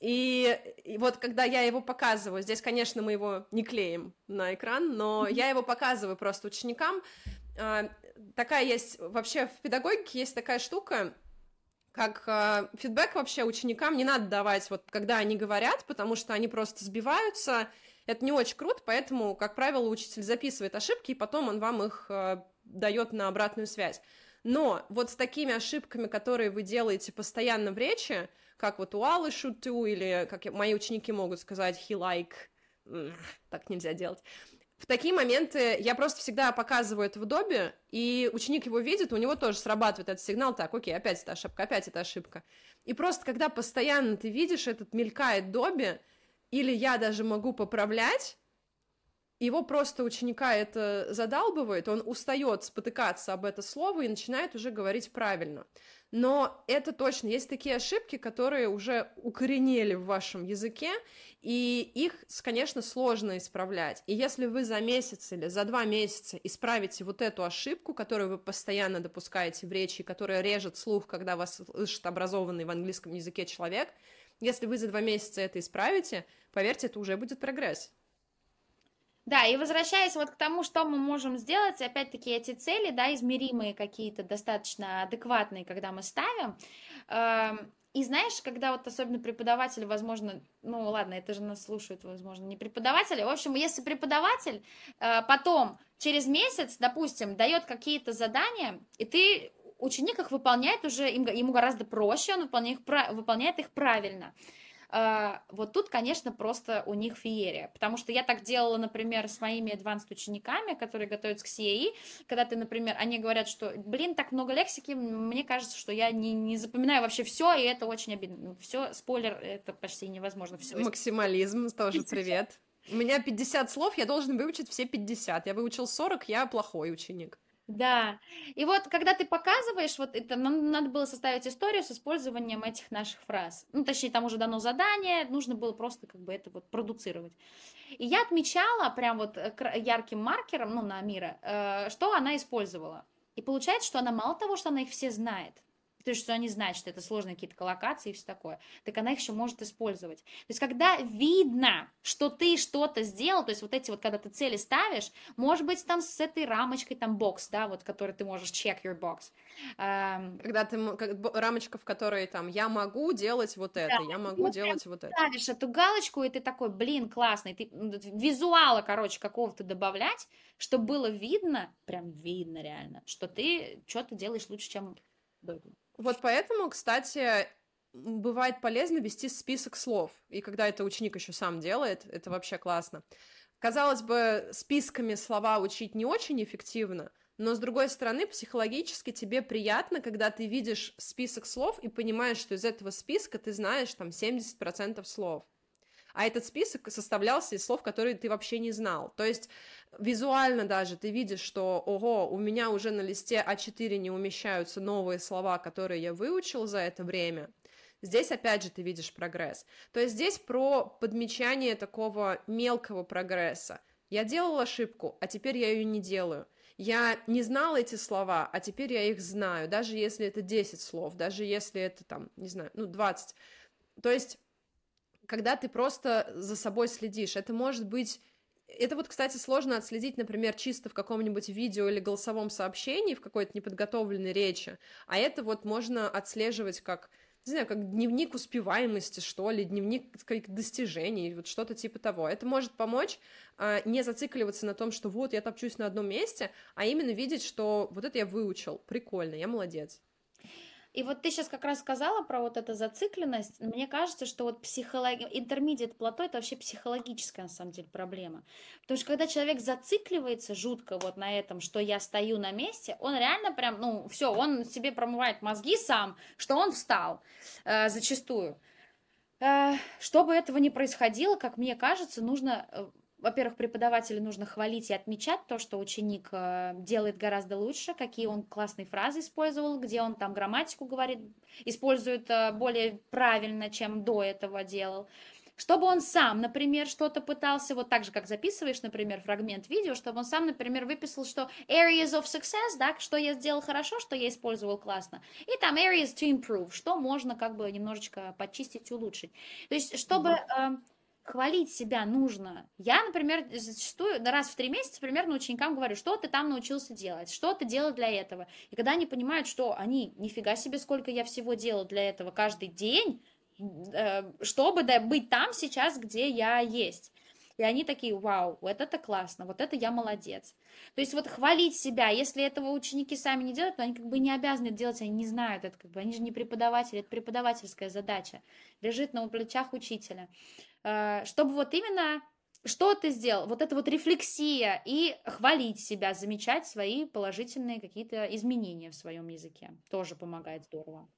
И, и вот когда я его показываю, здесь, конечно, мы его не клеим на экран, но я его показываю просто ученикам, uh, такая есть, вообще в педагогике есть такая штука, как э, фидбэк вообще ученикам не надо давать, вот когда они говорят, потому что они просто сбиваются, это не очень круто, поэтому, как правило, учитель записывает ошибки, и потом он вам их э, дает на обратную связь. Но вот с такими ошибками, которые вы делаете постоянно в речи, как вот у Аллы шуту, или как мои ученики могут сказать he like, так нельзя делать, в такие моменты я просто всегда показываю это в Добе, и ученик его видит, у него тоже срабатывает этот сигнал, так, окей, опять эта ошибка, опять эта ошибка. И просто когда постоянно ты видишь, этот мелькает Добе, или я даже могу поправлять, его просто ученика это задалбывает, он устает спотыкаться об это слово и начинает уже говорить правильно. Но это точно, есть такие ошибки, которые уже укоренели в вашем языке, и их, конечно, сложно исправлять. И если вы за месяц или за два месяца исправите вот эту ошибку, которую вы постоянно допускаете в речи, которая режет слух, когда вас слышит образованный в английском языке человек, если вы за два месяца это исправите, поверьте, это уже будет прогресс. Да, и возвращаясь вот к тому, что мы можем сделать, опять-таки эти цели, да, измеримые какие-то, достаточно адекватные, когда мы ставим. Эм, и знаешь, когда вот особенно преподаватели, возможно, ну ладно, это же нас слушают, возможно, не преподаватели. В общем, если преподаватель э, потом через месяц, допустим, дает какие-то задания, и ты ученик их выполняет уже, ему гораздо проще, он выполняет их правильно. Э, вот тут, конечно, просто у них феерия, потому что я так делала, например, с моими advanced учениками, которые готовятся к CAE, когда ты, например, они говорят, что, блин, так много лексики, мне кажется, что я не, не запоминаю вообще все, и это очень обидно. Все, спойлер, это почти невозможно. Все. Максимализм, тоже привет. У меня 50 слов, я должен выучить все 50. Я выучил 40, я плохой ученик. Да. И вот, когда ты показываешь, вот это нам надо было составить историю с использованием этих наших фраз. Ну, точнее, там уже дано задание, нужно было просто как бы это вот продуцировать. И я отмечала прям вот э, ярким маркером, ну, на Мира, э, что она использовала. И получается, что она мало того, что она их все знает, то есть, что они знают, что это сложные какие-то коллокации и все такое, так она их еще может использовать. То есть, когда видно, что ты что-то сделал, то есть, вот эти вот, когда ты цели ставишь, может быть, там с этой рамочкой, там, бокс, да, вот, который ты можешь check your box. Когда ты, как, рамочка, в которой, там, я могу делать вот это, да, я могу вот делать вот это. ставишь эту галочку, и ты такой, блин, классный, ты визуала, короче, какого-то добавлять, чтобы было видно, прям видно реально, что ты что-то делаешь лучше, чем до этого. Вот поэтому, кстати, бывает полезно вести список слов. И когда это ученик еще сам делает, это вообще классно. Казалось бы, списками слова учить не очень эффективно, но с другой стороны, психологически тебе приятно, когда ты видишь список слов и понимаешь, что из этого списка ты знаешь там 70% слов а этот список составлялся из слов, которые ты вообще не знал. То есть визуально даже ты видишь, что, ого, у меня уже на листе А4 не умещаются новые слова, которые я выучил за это время. Здесь, опять же, ты видишь прогресс. То есть здесь про подмечание такого мелкого прогресса. Я делал ошибку, а теперь я ее не делаю. Я не знала эти слова, а теперь я их знаю, даже если это 10 слов, даже если это там, не знаю, ну, 20. То есть когда ты просто за собой следишь. Это может быть... Это вот, кстати, сложно отследить, например, чисто в каком-нибудь видео или голосовом сообщении, в какой-то неподготовленной речи, а это вот можно отслеживать как, не знаю, как дневник успеваемости, что ли, дневник каких-то достижений, вот что-то типа того. Это может помочь а, не зацикливаться на том, что вот я топчусь на одном месте, а именно видеть, что вот это я выучил, прикольно, я молодец. И вот ты сейчас как раз сказала про вот эту зацикленность. Мне кажется, что вот психолог... intermediate плато это вообще психологическая на самом деле проблема. Потому что когда человек зацикливается жутко вот на этом, что я стою на месте, он реально прям, ну, все, он себе промывает мозги сам, что он встал э, зачастую. Э, чтобы этого не происходило, как мне кажется, нужно э, во-первых, преподавателю нужно хвалить и отмечать то, что ученик э, делает гораздо лучше, какие он классные фразы использовал, где он там грамматику говорит, использует э, более правильно, чем до этого делал. Чтобы он сам, например, что-то пытался, вот так же, как записываешь, например, фрагмент видео, чтобы он сам, например, выписал, что areas of success, да, что я сделал хорошо, что я использовал классно, и там areas to improve, что можно как бы немножечко почистить, улучшить. То есть, чтобы... Хвалить себя нужно. Я, например, зачастую раз в три месяца примерно ученикам говорю, что ты там научился делать, что ты делал для этого. И когда они понимают, что они, нифига себе, сколько я всего делал для этого каждый день, э, чтобы быть там сейчас, где я есть. И они такие, вау, вот это классно, вот это я молодец. То есть вот хвалить себя, если этого ученики сами не делают, то они как бы не обязаны делать, они не знают это, как бы, они же не преподаватели, это преподавательская задача, лежит на плечах учителя. Э, чтобы вот именно что ты сделал, вот эта вот рефлексия и хвалить себя, замечать свои положительные какие-то изменения в своем языке, тоже помогает здорово.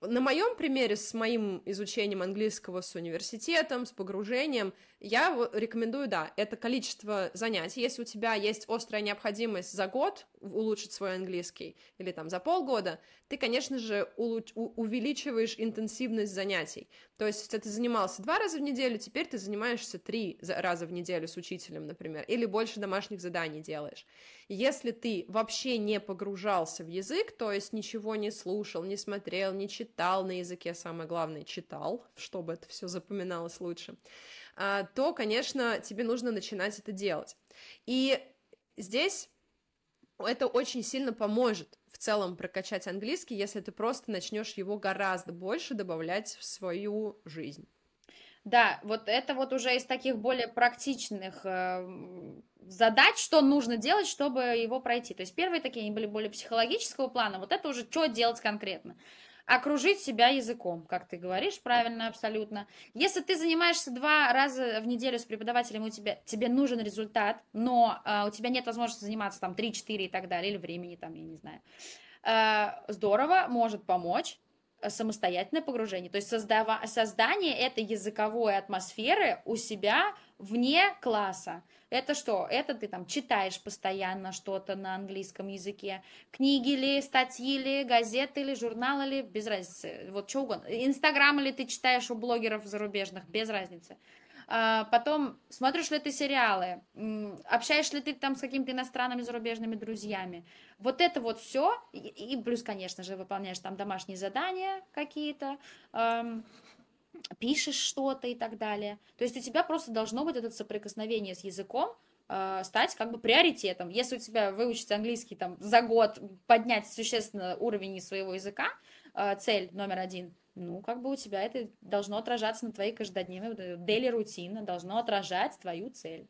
На моем примере с моим изучением английского с университетом, с погружением, я рекомендую, да, это количество занятий. Если у тебя есть острая необходимость за год улучшить свой английский или там за полгода, ты, конечно же, улуч- увеличиваешь интенсивность занятий. То есть, если ты занимался два раза в неделю, теперь ты занимаешься три раза в неделю с учителем, например, или больше домашних заданий делаешь. Если ты вообще не погружался в язык, то есть ничего не слушал, не смотрел, не читал на языке, самое главное, читал, чтобы это все запоминалось лучше, то, конечно, тебе нужно начинать это делать. И здесь это очень сильно поможет в целом прокачать английский, если ты просто начнешь его гораздо больше добавлять в свою жизнь. Да, вот это вот уже из таких более практичных э, задач, что нужно делать, чтобы его пройти. То есть первые такие, они были более психологического плана, вот это уже что делать конкретно. Окружить себя языком, как ты говоришь, правильно, абсолютно. Если ты занимаешься два раза в неделю с преподавателем, у тебя, тебе нужен результат, но э, у тебя нет возможности заниматься там 3-4 и так далее, или времени там, я не знаю, э, здорово, может помочь самостоятельное погружение, то есть создава, создание этой языковой атмосферы у себя вне класса. Это что? Это ты там читаешь постоянно что-то на английском языке. Книги ли, статьи ли, газеты ли, журналы ли, без разницы. Вот что угодно. Инстаграм ли ты читаешь у блогеров зарубежных, без разницы. А, потом, смотришь ли ты сериалы, общаешься ли ты там с какими-то иностранными зарубежными друзьями. Вот это вот все, и, плюс, конечно же, выполняешь там домашние задания какие-то, пишешь что-то и так далее. То есть у тебя просто должно быть это соприкосновение с языком, э, стать как бы приоритетом. Если у тебя выучить английский там за год, поднять существенно уровень своего языка, э, цель номер один, ну, как бы у тебя это должно отражаться на твоей каждодневной daily рутина, должно отражать твою цель.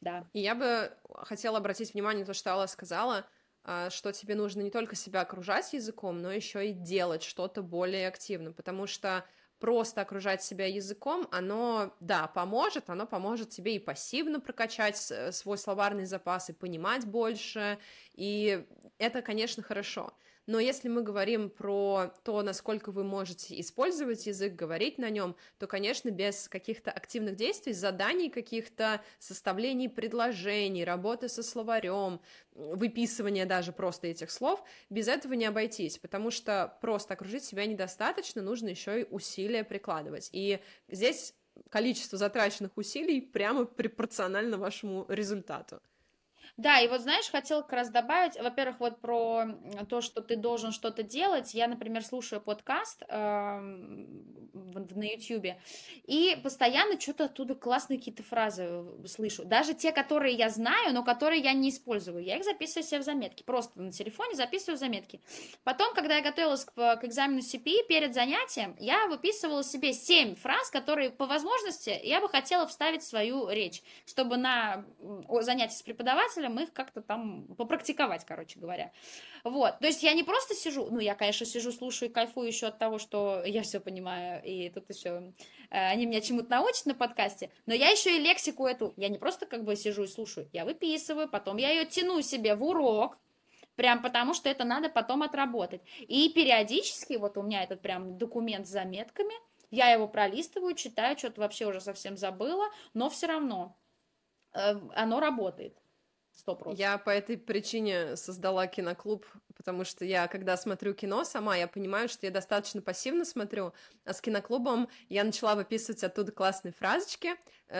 Да. И я бы хотела обратить внимание на то, что Алла сказала, э, что тебе нужно не только себя окружать языком, но еще и делать что-то более активно, потому что просто окружать себя языком, оно, да, поможет, оно поможет тебе и пассивно прокачать свой словарный запас, и понимать больше, и это, конечно, хорошо. Но если мы говорим про то, насколько вы можете использовать язык, говорить на нем, то, конечно, без каких-то активных действий, заданий каких-то, составлений предложений, работы со словарем, выписывания даже просто этих слов, без этого не обойтись, потому что просто окружить себя недостаточно, нужно еще и усилия прикладывать. И здесь количество затраченных усилий прямо пропорционально вашему результату. Да, и вот знаешь, хотел как раз добавить, во-первых, вот про то, что ты должен что-то делать. Я, например, слушаю подкаст э, на YouTube, и постоянно что-то оттуда классные какие-то фразы э, слышу. Даже те, которые я знаю, но которые я не использую. Я их записываю себе в заметки. Просто на телефоне записываю заметки. Потом, когда я готовилась к, к экзамену CPI перед занятием, я выписывала себе 7 фраз, которые по возможности я бы хотела вставить в свою речь, чтобы на занятии с преподавателем мы их как-то там попрактиковать, короче говоря. Вот, то есть я не просто сижу, ну, я, конечно, сижу, слушаю и кайфую еще от того, что я все понимаю, и тут еще э, они меня чему-то научат на подкасте, но я еще и лексику эту, я не просто как бы сижу и слушаю, я выписываю, потом я ее тяну себе в урок, прям потому что это надо потом отработать. И периодически, вот у меня этот прям документ с заметками, я его пролистываю, читаю, что-то вообще уже совсем забыла, но все равно э, оно работает сто процентов. Я по этой причине создала киноклуб, потому что я, когда смотрю кино сама, я понимаю, что я достаточно пассивно смотрю, а с киноклубом я начала выписывать оттуда классные фразочки,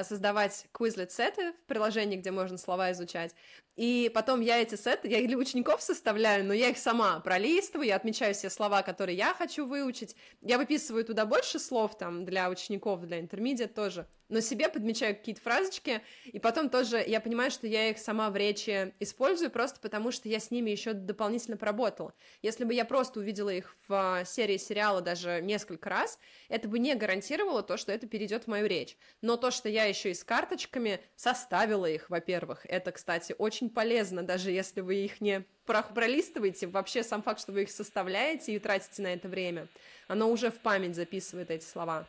создавать квизлет-сеты в приложении, где можно слова изучать, и потом я эти сеты, я для учеников составляю, но я их сама пролистываю, я отмечаю все слова, которые я хочу выучить, я выписываю туда больше слов там для учеников, для интермедиат тоже, но себе подмечаю какие-то фразочки, и потом тоже я понимаю, что я их сама в речи использую, просто потому что я с ними еще дополнительно поработала. Если бы я просто увидела их в а, серии сериала даже несколько раз, это бы не гарантировало то, что это перейдет в мою речь. Но то, что я еще и с карточками составила их, во-первых, это, кстати, очень полезно, даже если вы их не пролистываете, вообще сам факт, что вы их составляете и тратите на это время, оно уже в память записывает эти слова.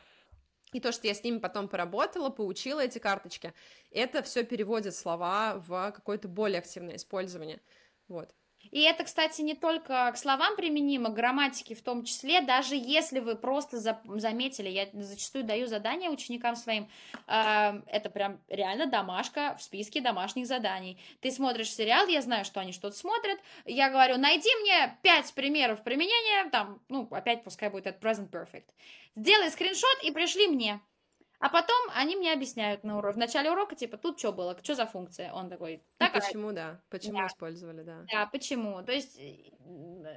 И то, что я с ними потом поработала, поучила эти карточки, это все переводит слова в какое-то более активное использование. Вот. И это, кстати, не только к словам применимо, к грамматике в том числе, даже если вы просто за, заметили, я зачастую даю задания ученикам своим, э, это прям реально домашка в списке домашних заданий. Ты смотришь сериал, я знаю, что они что-то смотрят, я говорю, найди мне пять примеров применения, там, ну, опять пускай будет это present perfect. Сделай скриншот и пришли мне. А потом они мне объясняют на уроке. В начале урока, типа, тут что было, что за функция? Он такой, так, почему, да, почему да. использовали, да. Да, почему. То есть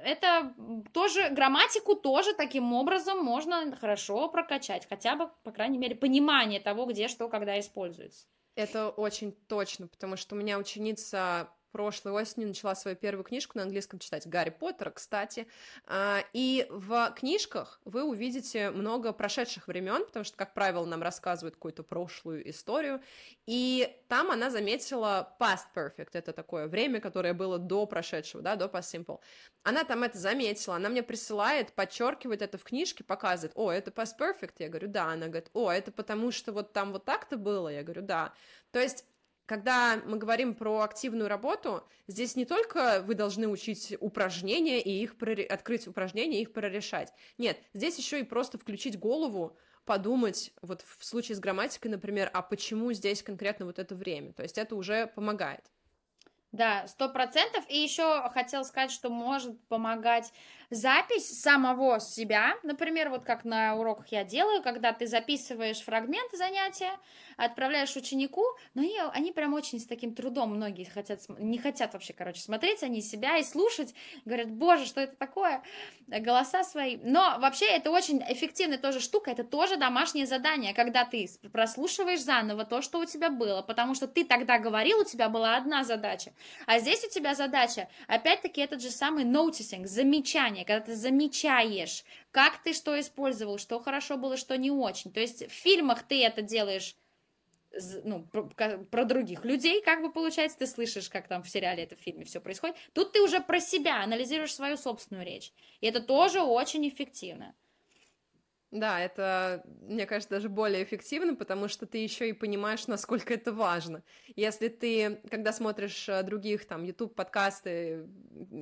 это тоже, грамматику тоже таким образом можно хорошо прокачать. Хотя бы, по крайней мере, понимание того, где что, когда используется. Это очень точно, потому что у меня ученица прошлой осенью начала свою первую книжку на английском читать, Гарри Поттера, кстати, а, и в книжках вы увидите много прошедших времен, потому что, как правило, нам рассказывают какую-то прошлую историю, и там она заметила past perfect, это такое время, которое было до прошедшего, да, до past simple. Она там это заметила, она мне присылает, подчеркивает это в книжке, показывает, о, это past perfect, я говорю, да, она говорит, о, это потому что вот там вот так-то было, я говорю, да. То есть когда мы говорим про активную работу, здесь не только вы должны учить упражнения и их прори... открыть упражнения и их прорешать. Нет, здесь еще и просто включить голову, подумать, вот в случае с грамматикой, например, а почему здесь конкретно вот это время. То есть это уже помогает. Да, сто процентов. И еще хотел сказать, что может помогать запись самого себя, например, вот как на уроках я делаю, когда ты записываешь фрагмент занятия, отправляешь ученику, но они, они прям очень с таким трудом многие хотят, не хотят вообще, короче, смотреть они себя и слушать, говорят, боже, что это такое, голоса свои. Но вообще это очень эффективная тоже штука, это тоже домашнее задание, когда ты прослушиваешь заново то, что у тебя было, потому что ты тогда говорил, у тебя была одна задача, а здесь у тебя задача, опять-таки, этот же самый noticing, замечание, сознание, когда ты замечаешь, как ты что использовал, что хорошо было, что не очень. То есть в фильмах ты это делаешь ну, про, про других людей, как бы получается, ты слышишь, как там в сериале это в фильме все происходит. Тут ты уже про себя анализируешь свою собственную речь. И это тоже очень эффективно. Да, это, мне кажется, даже более эффективно, потому что ты еще и понимаешь, насколько это важно. Если ты, когда смотришь э, других, там, YouTube, подкасты,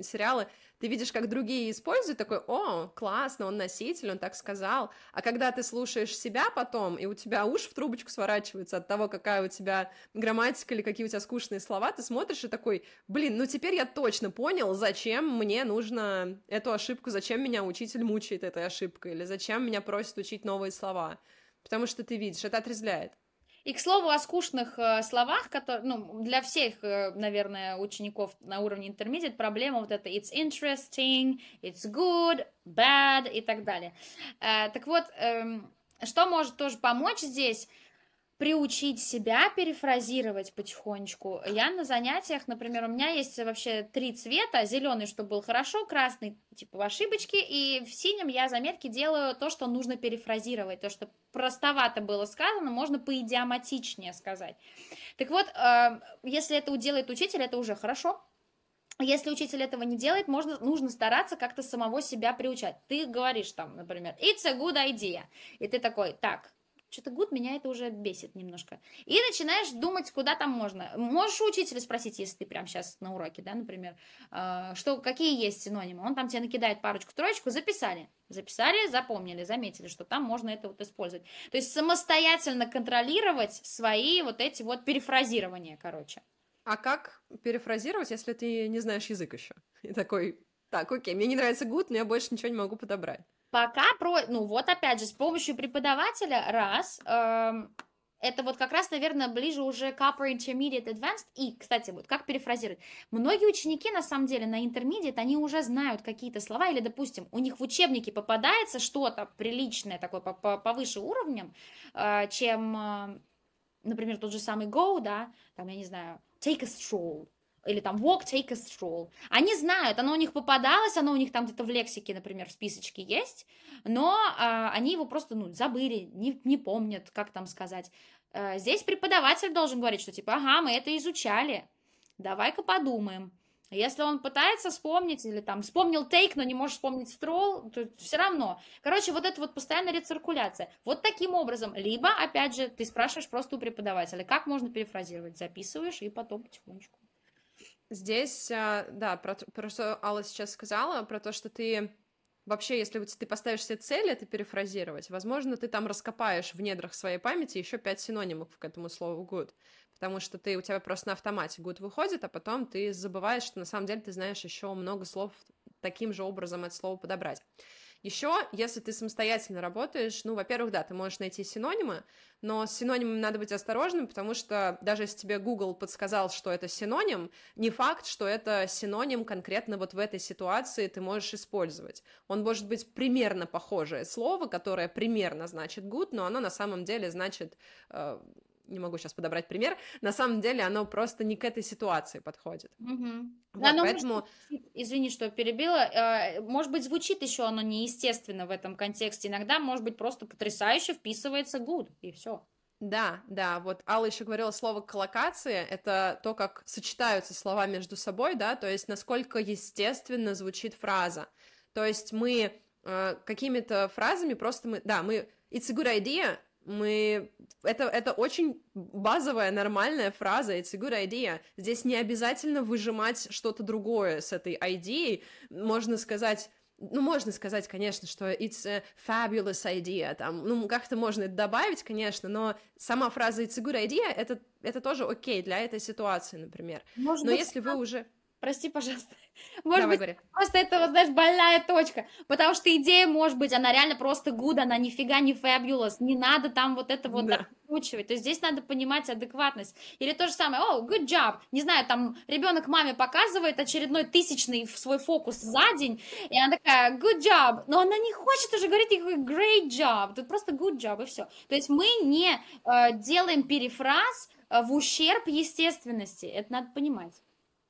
сериалы, ты видишь, как другие используют, такой, о, классно, он носитель, он так сказал. А когда ты слушаешь себя потом, и у тебя уши в трубочку сворачиваются от того, какая у тебя грамматика или какие у тебя скучные слова, ты смотришь и такой, блин, ну теперь я точно понял, зачем мне нужно эту ошибку, зачем меня учитель мучает этой ошибкой, или зачем меня просит учить новые слова. Потому что ты видишь, это отрезвляет. И, к слову, о скучных э, словах, которые, ну, для всех, э, наверное, учеников на уровне intermediate проблема вот это it's interesting, it's good, bad и так далее. Э, так вот, э, что может тоже помочь здесь? Приучить себя перефразировать потихонечку. Я на занятиях, например, у меня есть вообще три цвета. Зеленый, чтобы был хорошо, красный, типа ошибочки, и в синем я заметки делаю то, что нужно перефразировать, то, что простовато было сказано, можно поидиоматичнее сказать. Так вот, э, если это делает учитель, это уже хорошо, если учитель этого не делает, можно, нужно стараться как-то самого себя приучать. Ты говоришь там, например, it's a good idea. И ты такой, так, что-то гуд меня это уже бесит немножко. И начинаешь думать, куда там можно. Можешь у учителя спросить, если ты прямо сейчас на уроке, да, например, э, что, какие есть синонимы. Он там тебе накидает парочку-троечку, записали. Записали, запомнили, заметили, что там можно это вот использовать. То есть самостоятельно контролировать свои вот эти вот перефразирования, короче. А как перефразировать, если ты не знаешь язык еще? И такой, так, окей, мне не нравится гуд, но я больше ничего не могу подобрать. Пока про, ну вот опять же, с помощью преподавателя, раз, эм, это вот как раз, наверное, ближе уже к Upper Intermediate Advanced. И, кстати, вот как перефразировать. Многие ученики, на самом деле, на Intermediate, они уже знают какие-то слова, или, допустим, у них в учебнике попадается что-то приличное, такое повыше уровнем, э, чем, э, например, тот же самый Go, да, там, я не знаю, take a stroll, или там walk, take a stroll. Они знают, оно у них попадалось, оно у них там где-то в лексике, например, в списочке есть, но а, они его просто, ну, забыли, не, не помнят, как там сказать. А, здесь преподаватель должен говорить, что типа, ага, мы это изучали, давай-ка подумаем. Если он пытается вспомнить или там вспомнил take, но не может вспомнить строл, то все равно. Короче, вот это вот постоянная рециркуляция. Вот таким образом. Либо, опять же, ты спрашиваешь просто у преподавателя, как можно перефразировать. Записываешь и потом потихонечку. Здесь, а, да, про, про что Алла сейчас сказала, про то, что ты вообще, если ты поставишь себе цель это перефразировать, возможно, ты там раскопаешь в недрах своей памяти еще пять синонимов к этому слову good, потому что ты, у тебя просто на автомате good выходит, а потом ты забываешь, что на самом деле ты знаешь еще много слов таким же образом это слово подобрать. Еще, если ты самостоятельно работаешь, ну, во-первых, да, ты можешь найти синонимы, но с синонимами надо быть осторожным, потому что даже если тебе Google подсказал, что это синоним, не факт, что это синоним конкретно вот в этой ситуации ты можешь использовать. Он может быть примерно похожее слово, которое примерно значит good, но оно на самом деле значит э, не могу сейчас подобрать пример, на самом деле оно просто не к этой ситуации подходит. Угу. Вот, оно поэтому... может, извини, что перебила, э, может быть, звучит еще оно неестественно в этом контексте, иногда, может быть, просто потрясающе вписывается good, и все. Да, да, вот Алла еще говорила слово коллокация, это то, как сочетаются слова между собой, да, то есть насколько естественно звучит фраза. То есть мы э, какими-то фразами просто мы, да, мы it's a good idea, мы это это очень базовая нормальная фраза it's a good idea. Здесь не обязательно выжимать что-то другое с этой идеей, можно сказать ну, можно сказать, конечно, что it's a fabulous idea, там, ну, как-то можно это добавить, конечно, но сама фраза it's a good idea, это, это тоже окей для этой ситуации, например. Может но быть, если вы уже... Прости, пожалуйста. Может Давай, быть, говори. просто это, вот, знаешь, больная точка. Потому что идея, может быть, она реально просто good, она нифига не fabulous. Не надо там вот это вот да. откручивать. То есть здесь надо понимать адекватность. Или то же самое, о, oh, good job. Не знаю, там ребенок маме показывает очередной тысячный свой фокус за день, и она такая, good job. Но она не хочет уже говорить никакой great job. Тут просто good job, и все. То есть мы не э, делаем перефраз э, в ущерб естественности. Это надо понимать.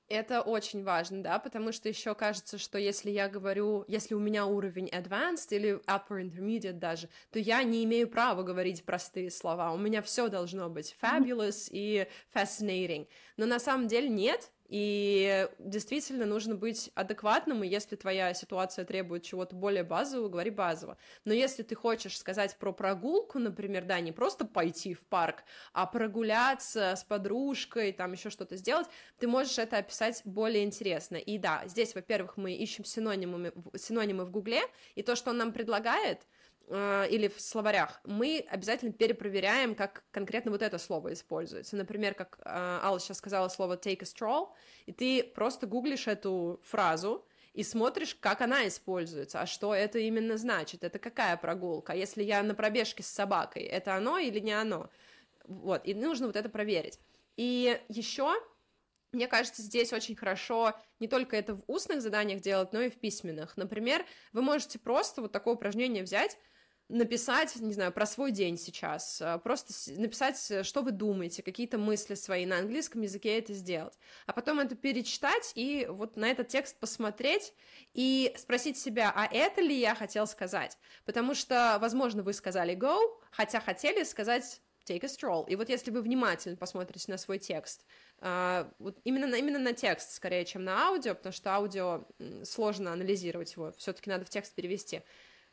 Это очень важно, да, потому что еще кажется, что если я говорю, если у меня уровень advanced или upper intermediate даже, то я не имею права говорить простые слова. У меня все должно быть fabulous и fascinating. Но на самом деле нет, и действительно нужно быть адекватным, и если твоя ситуация требует чего-то более базового, говори базово. Но если ты хочешь сказать про прогулку, например, да, не просто пойти в парк, а прогуляться с подружкой, там еще что-то сделать, ты можешь это описать более интересно. И да, здесь, во-первых, мы ищем синонимы, синонимы в Гугле, и то, что он нам предлагает — э, или в словарях, мы обязательно перепроверяем, как конкретно вот это слово используется. Например, как э, Алла сейчас сказала слово take a stroll, и ты просто гуглишь эту фразу, и смотришь, как она используется, а что это именно значит, это какая прогулка, если я на пробежке с собакой, это оно или не оно, вот, и нужно вот это проверить. И еще, мне кажется, здесь очень хорошо не только это в устных заданиях делать, но и в письменных. Например, вы можете просто вот такое упражнение взять, написать, не знаю, про свой день сейчас, а, просто написать, что вы думаете, какие-то мысли свои на английском языке это сделать, а потом это перечитать и вот на этот текст посмотреть и спросить себя, а это ли я хотел сказать, потому что, возможно, вы сказали go, хотя хотели сказать take a stroll, и вот если вы внимательно посмотрите на свой текст, Uh, вот именно, на, именно на текст, скорее, чем на аудио, потому что аудио сложно анализировать его, все-таки надо в текст перевести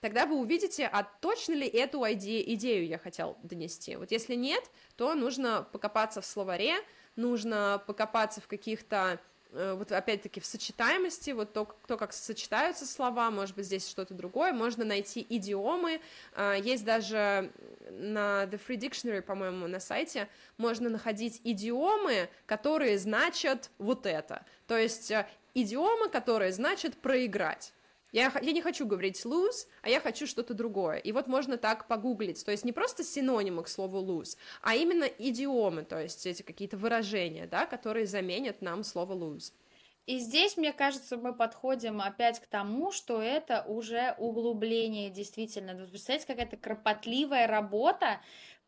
тогда вы увидите, а точно ли эту идею, идею я хотел донести. Вот если нет, то нужно покопаться в словаре, нужно покопаться в каких-то э, вот опять-таки в сочетаемости, вот то, то, как сочетаются слова, может быть, здесь что-то другое, можно найти идиомы, а, есть даже на The Free Dictionary, по-моему, на сайте, можно находить идиомы, которые значат вот это, то есть э, идиомы, которые значат проиграть, я, я не хочу говорить lose, а я хочу что-то другое. И вот можно так погуглить. То есть не просто синонимы к слову lose, а именно идиомы, то есть эти какие-то выражения, да, которые заменят нам слово lose. И здесь, мне кажется, мы подходим опять к тому, что это уже углубление действительно. Представляете, какая-то кропотливая работа,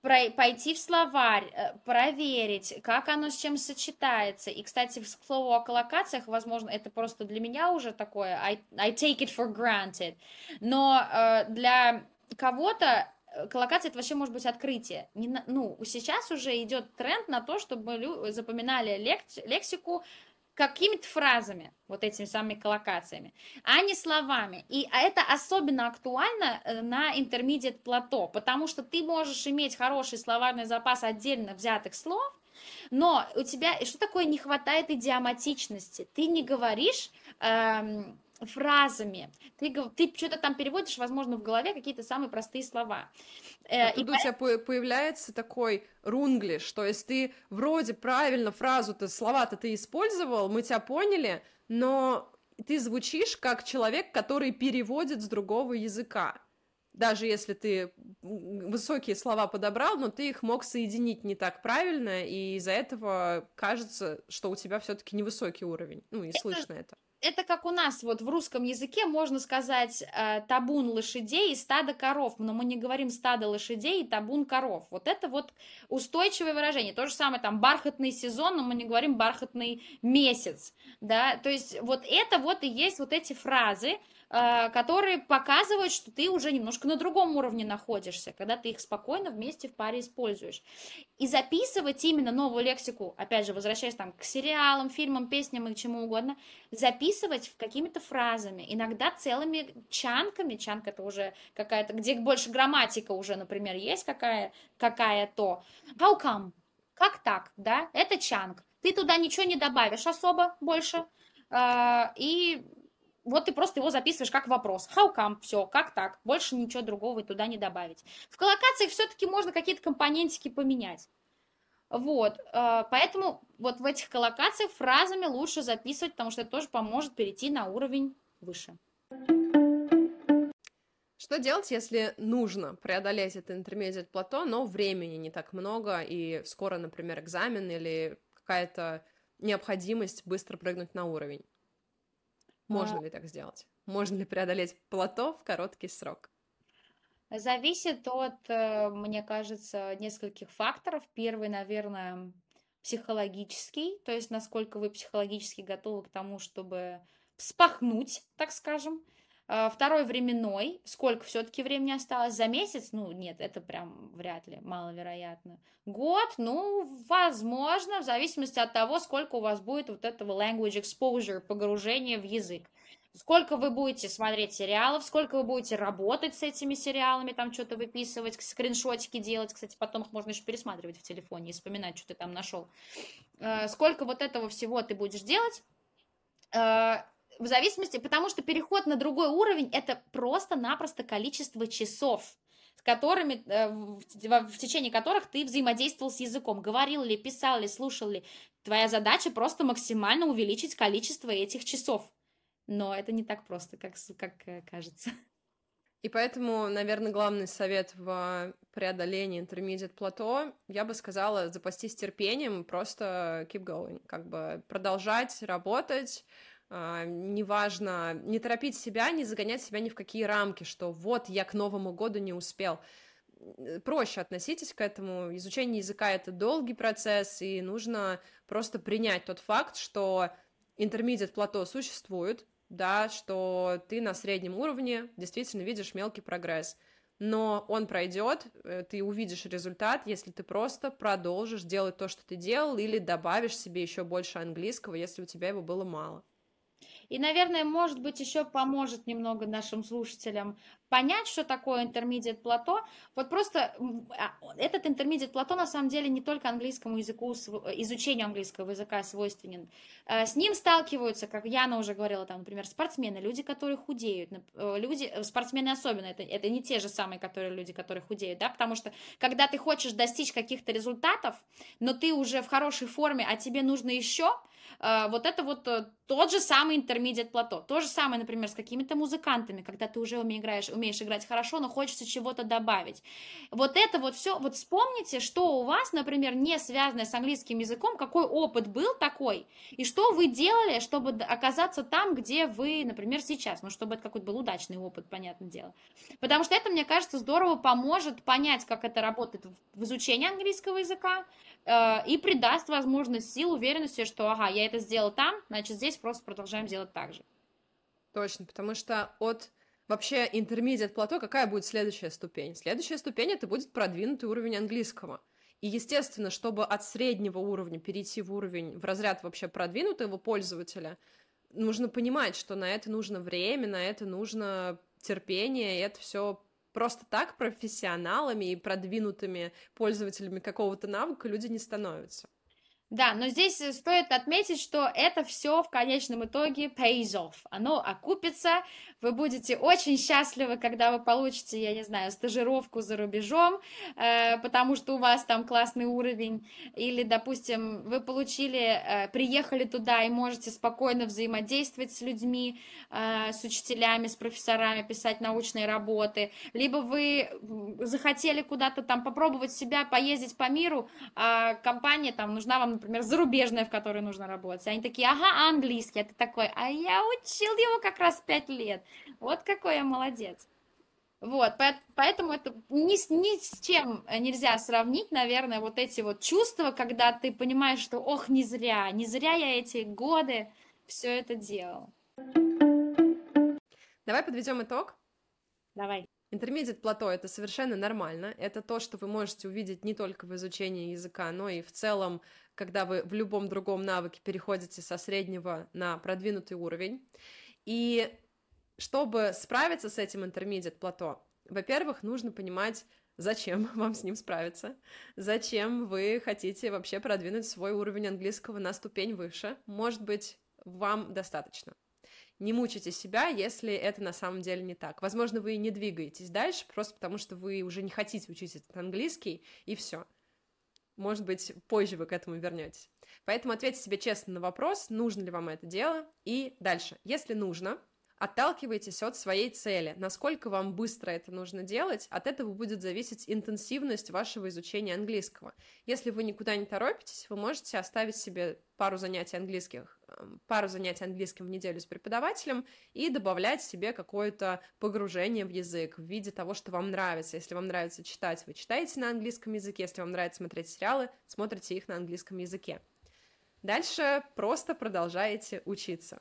пойти в словарь, э, проверить, как оно с чем сочетается. И, кстати, к слову о коллокациях, возможно, это просто для меня уже такое, I, I take it for granted. Но э, для кого-то э, коллокация это вообще может быть открытие. Не ну, сейчас уже идет тренд на то, чтобы люди запоминали лекци, лексику какими-то фразами, вот этими самыми коллокациями, а не словами. И это особенно актуально э, на intermediate плато, потому что ты можешь иметь хороший словарный запас отдельно взятых слов, но у тебя, что такое не хватает идиоматичности? Ты не говоришь эм, фразами. Ты, ты что-то там переводишь, возможно, в голове какие-то самые простые слова. Э, а тут и... у тебя появляется такой рунглиш, то есть ты вроде правильно фразу-то, слова-то ты использовал, мы тебя поняли, но ты звучишь как человек, который переводит с другого языка. Даже если ты высокие слова подобрал, но ты их мог соединить не так правильно, и из-за этого кажется, что у тебя все-таки невысокий уровень. Ну и это, слышно это. Это как у нас вот в русском языке можно сказать э, табун лошадей и стадо коров, но мы не говорим стадо лошадей и табун коров. Вот это вот устойчивое выражение. То же самое там бархатный сезон, но мы не говорим бархатный месяц, да. То есть вот это вот и есть вот эти фразы, которые показывают, что ты уже немножко на другом уровне находишься, когда ты их спокойно вместе в паре используешь. И записывать именно новую лексику, опять же, возвращаясь там к сериалам, фильмам, песням и к чему угодно, записывать какими-то фразами, иногда целыми чанками, чанка это уже какая-то, где больше грамматика уже, например, есть какая, какая-то. How come? Как так, да? Это чанк. Ты туда ничего не добавишь особо больше, э, и вот ты просто его записываешь как вопрос. How come? Все, как так? Больше ничего другого туда не добавить. В коллокациях все-таки можно какие-то компонентики поменять. Вот, э, поэтому вот в этих коллокациях фразами лучше записывать, потому что это тоже поможет перейти на уровень выше. Что делать, если нужно преодолеть это intermediate плато, но времени не так много, и скоро, например, экзамен или какая-то необходимость быстро прыгнуть на уровень? Можно а... ли так сделать? Можно ли преодолеть плато в короткий срок? Зависит от, э, мне кажется, нескольких факторов. Первый, наверное, психологический, то есть насколько вы психологически готовы к тому, чтобы вспахнуть, так скажем. А, второй временной. Сколько все-таки времени осталось? За месяц? Ну, нет, это прям вряд ли, маловероятно. Год? Ну, возможно, в зависимости от того, сколько у вас будет вот этого language exposure, погружения в язык. Сколько вы будете смотреть сериалов, сколько вы будете работать с этими сериалами, там что-то выписывать, скриншотики делать. Кстати, потом их можно еще пересматривать в телефоне и вспоминать, что ты там нашел. А, сколько вот этого всего ты будешь делать, а, в зависимости, потому что переход на другой уровень это просто-напросто количество часов с которыми, э, в, течение которых ты взаимодействовал с языком, говорил ли, писал ли, слушал ли. Твоя задача просто максимально увеличить количество этих часов. Но это не так просто, как, как э, кажется. И поэтому, наверное, главный совет в преодолении intermediate плато, я бы сказала, запастись терпением, просто keep going, как бы продолжать работать, неважно, не торопить себя, не загонять себя ни в какие рамки, что вот я к Новому году не успел. Проще относитесь к этому. Изучение языка — это долгий процесс, и нужно просто принять тот факт, что интермедиат плато существует, да, что ты на среднем уровне действительно видишь мелкий прогресс. Но он пройдет, э, ты увидишь результат, если ты просто продолжишь делать то, что ты делал, или добавишь себе еще больше английского, если у тебя его было мало. И, наверное, может быть, еще поможет немного нашим слушателям понять, что такое intermediate плато. Вот просто а, этот intermediate плато на самом деле не только английскому языку, изучению английского языка свойственен. Э, с ним сталкиваются, как Яна уже говорила, там, например, спортсмены, люди, которые худеют, э, люди, э, спортсмены особенно, это, это не те же самые которые, люди, которые худеют, да, потому что когда ты хочешь достичь каких-то результатов, но ты уже в хорошей форме, а тебе нужно еще, вот это вот тот же самый intermediate плато. То же самое, например, с какими-то музыкантами, когда ты уже умеешь, умеешь играть хорошо, но хочется чего-то добавить. Вот это вот все, вот вспомните, что у вас, например, не связанное с английским языком, какой опыт был такой, и что вы делали, чтобы оказаться там, где вы, например, сейчас, ну, чтобы это какой-то был удачный опыт, понятное дело. Потому что это, мне кажется, здорово поможет понять, как это работает в изучении английского языка, э, и придаст возможность сил, уверенности, что, ага, я это сделал там, значит, здесь просто продолжаем делать так же. Точно, потому что от вообще интермедиат плато, какая будет следующая ступень? Следующая ступень это будет продвинутый уровень английского. И, естественно, чтобы от среднего уровня перейти в уровень, в разряд вообще продвинутого пользователя, нужно понимать, что на это нужно время, на это нужно терпение, и это все просто так профессионалами и продвинутыми пользователями какого-то навыка люди не становятся. Да, но здесь э, стоит отметить, что это все в конечном итоге pays off. Оно окупится, вы будете очень счастливы, когда вы получите, я не знаю, стажировку за рубежом, э, потому что у вас там классный уровень, или, допустим, вы получили, э, приехали туда и можете спокойно взаимодействовать с людьми, э, с учителями, с профессорами, писать научные работы, либо вы захотели куда-то там попробовать себя, поездить по миру, а компания там нужна вам например, зарубежная, в которой нужно работать. Они такие, ага, английский, а ты такой, а я учил его как раз пять лет. Вот какой я молодец. Вот, поэтому это ни, ни с чем нельзя сравнить, наверное, вот эти вот чувства, когда ты понимаешь, что, ох, не зря, не зря я эти годы все это делал. Давай подведем итог. Давай. Intermediate плато — это совершенно нормально. Это то, что вы можете увидеть не только в изучении языка, но и в целом, когда вы в любом другом навыке переходите со среднего на продвинутый уровень. И чтобы справиться с этим intermediate плато, во-первых, нужно понимать, зачем вам с ним справиться, зачем вы хотите вообще продвинуть свой уровень английского на ступень выше. Может быть, вам достаточно. Не мучайте себя, если это на самом деле не так. Возможно, вы не двигаетесь дальше, просто потому что вы уже не хотите учить этот английский, и все. Может быть, позже вы к этому вернетесь. Поэтому ответьте себе честно на вопрос, нужно ли вам это дело, и дальше. Если нужно, Отталкивайтесь от своей цели. Насколько вам быстро это нужно делать, от этого будет зависеть интенсивность вашего изучения английского. Если вы никуда не торопитесь, вы можете оставить себе пару занятий английских, эм, пару занятий английским в неделю с преподавателем и добавлять себе какое-то погружение в язык в виде того, что вам нравится. Если вам нравится читать, вы читаете на английском языке. Если вам нравится смотреть сериалы, смотрите их на английском языке. Дальше просто продолжаете учиться.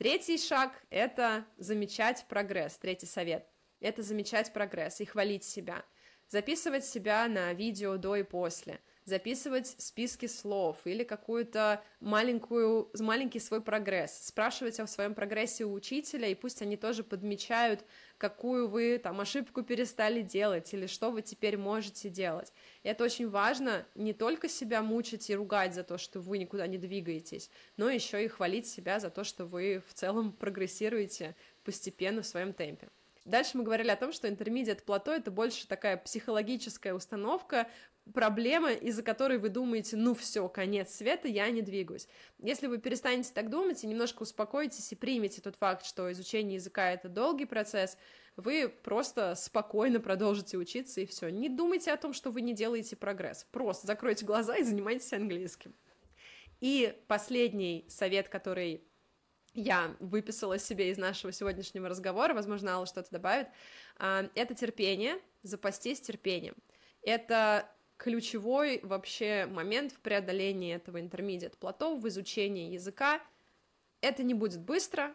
Третий шаг — это замечать прогресс. Третий совет — это замечать прогресс и хвалить себя. Записывать себя на видео до и после. Записывать списки слов или какую-то маленькую, маленький свой прогресс. Спрашивать о своем прогрессе у учителя, и пусть они тоже подмечают, какую вы там ошибку перестали делать или что вы теперь можете делать. И это очень важно не только себя мучить и ругать за то, что вы никуда не двигаетесь, но еще и хвалить себя за то, что вы в целом прогрессируете постепенно в своем темпе. Дальше мы говорили о том, что интермедиат плато — это больше такая психологическая установка, проблема, из-за которой вы думаете, ну все, конец света, я не двигаюсь. Если вы перестанете так думать и немножко успокоитесь и примете тот факт, что изучение языка — это долгий процесс, вы просто спокойно продолжите учиться и все. Не думайте о том, что вы не делаете прогресс. Просто закройте глаза и занимайтесь английским. И последний совет, который я выписала себе из нашего сегодняшнего разговора, возможно, Алла что-то добавит, а, это терпение, запастись терпением. Это ключевой вообще момент в преодолении этого интермедиат плато, в изучении языка. Это не будет быстро,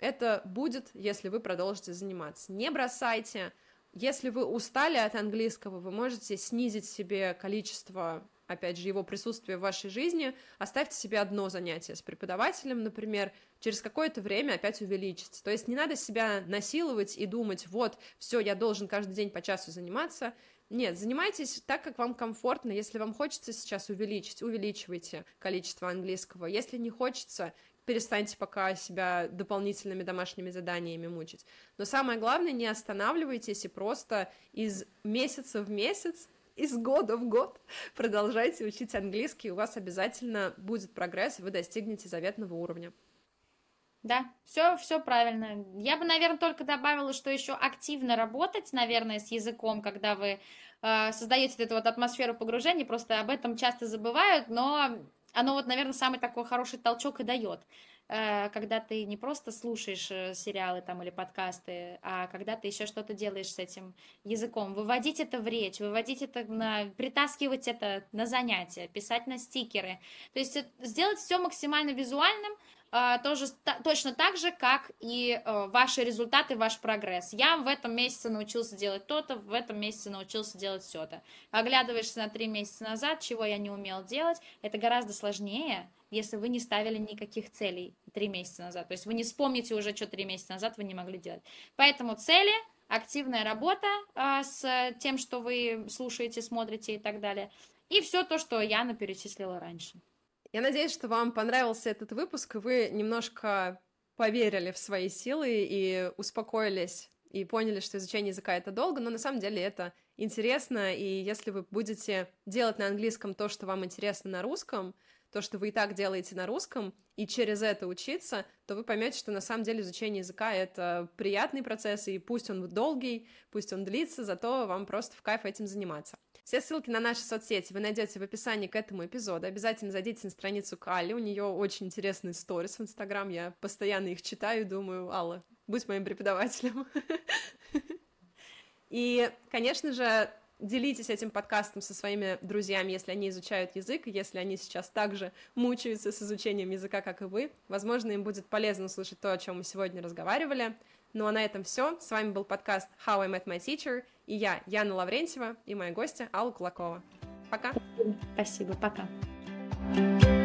это будет, если вы продолжите заниматься. Не бросайте. Если вы устали от английского, вы можете снизить себе количество опять же, его присутствие в вашей жизни, оставьте себе одно занятие с преподавателем, например, через какое-то время опять увеличить. То есть не надо себя насиловать и думать, вот, все, я должен каждый день по часу заниматься. Нет, занимайтесь так, как вам комфортно. Если вам хочется сейчас увеличить, увеличивайте количество английского. Если не хочется, перестаньте пока себя дополнительными домашними заданиями мучить. Но самое главное, не останавливайтесь и просто из месяца в месяц из года в год продолжайте учить английский, у вас обязательно будет прогресс, и вы достигнете заветного уровня. Да, все, все правильно. Я бы, наверное, только добавила, что еще активно работать, наверное, с языком, когда вы э, создаете эту вот атмосферу погружения, просто об этом часто забывают, но оно вот, наверное, самый такой хороший толчок и дает. Э, когда ты не просто слушаешь э, сериалы там или подкасты, а когда ты еще что-то делаешь с этим языком. Выводить это в речь, выводить это на... притаскивать это на занятия, писать на стикеры. То есть э, сделать все максимально визуальным, тоже точно так же, как и э, ваши результаты, ваш прогресс. Я в этом месяце научился делать то-то, в этом месяце научился делать все-то. Оглядываешься на три месяца назад, чего я не умел делать, это гораздо сложнее, если вы не ставили никаких целей три месяца назад. То есть вы не вспомните уже, что три месяца назад вы не могли делать. Поэтому цели, активная работа а, с тем, что вы слушаете, смотрите и так далее. И все то, что Яна перечислила раньше. Я надеюсь, что вам понравился этот выпуск, и вы немножко поверили в свои силы и успокоились и поняли, что изучение языка это долго, но на самом деле это интересно, и если вы будете делать на английском то, что вам интересно на русском, то, что вы и так делаете на русском, и через это учиться, то вы поймете, что на самом деле изучение языка — это приятный процесс, и пусть он долгий, пусть он длится, зато вам просто в кайф этим заниматься. Все ссылки на наши соцсети вы найдете в описании к этому эпизоду. Обязательно зайдите на страницу Кали, у нее очень интересные сторис в Инстаграм, я постоянно их читаю и думаю, Алла, будь моим преподавателем. И, конечно же, делитесь этим подкастом со своими друзьями, если они изучают язык, если они сейчас также мучаются с изучением языка, как и вы. Возможно, им будет полезно услышать то, о чем мы сегодня разговаривали. Ну а на этом все. С вами был подкаст How I Met My Teacher, и я, Яна Лаврентьева, и моя гостья Алла Кулакова. Пока. Спасибо, пока. thank you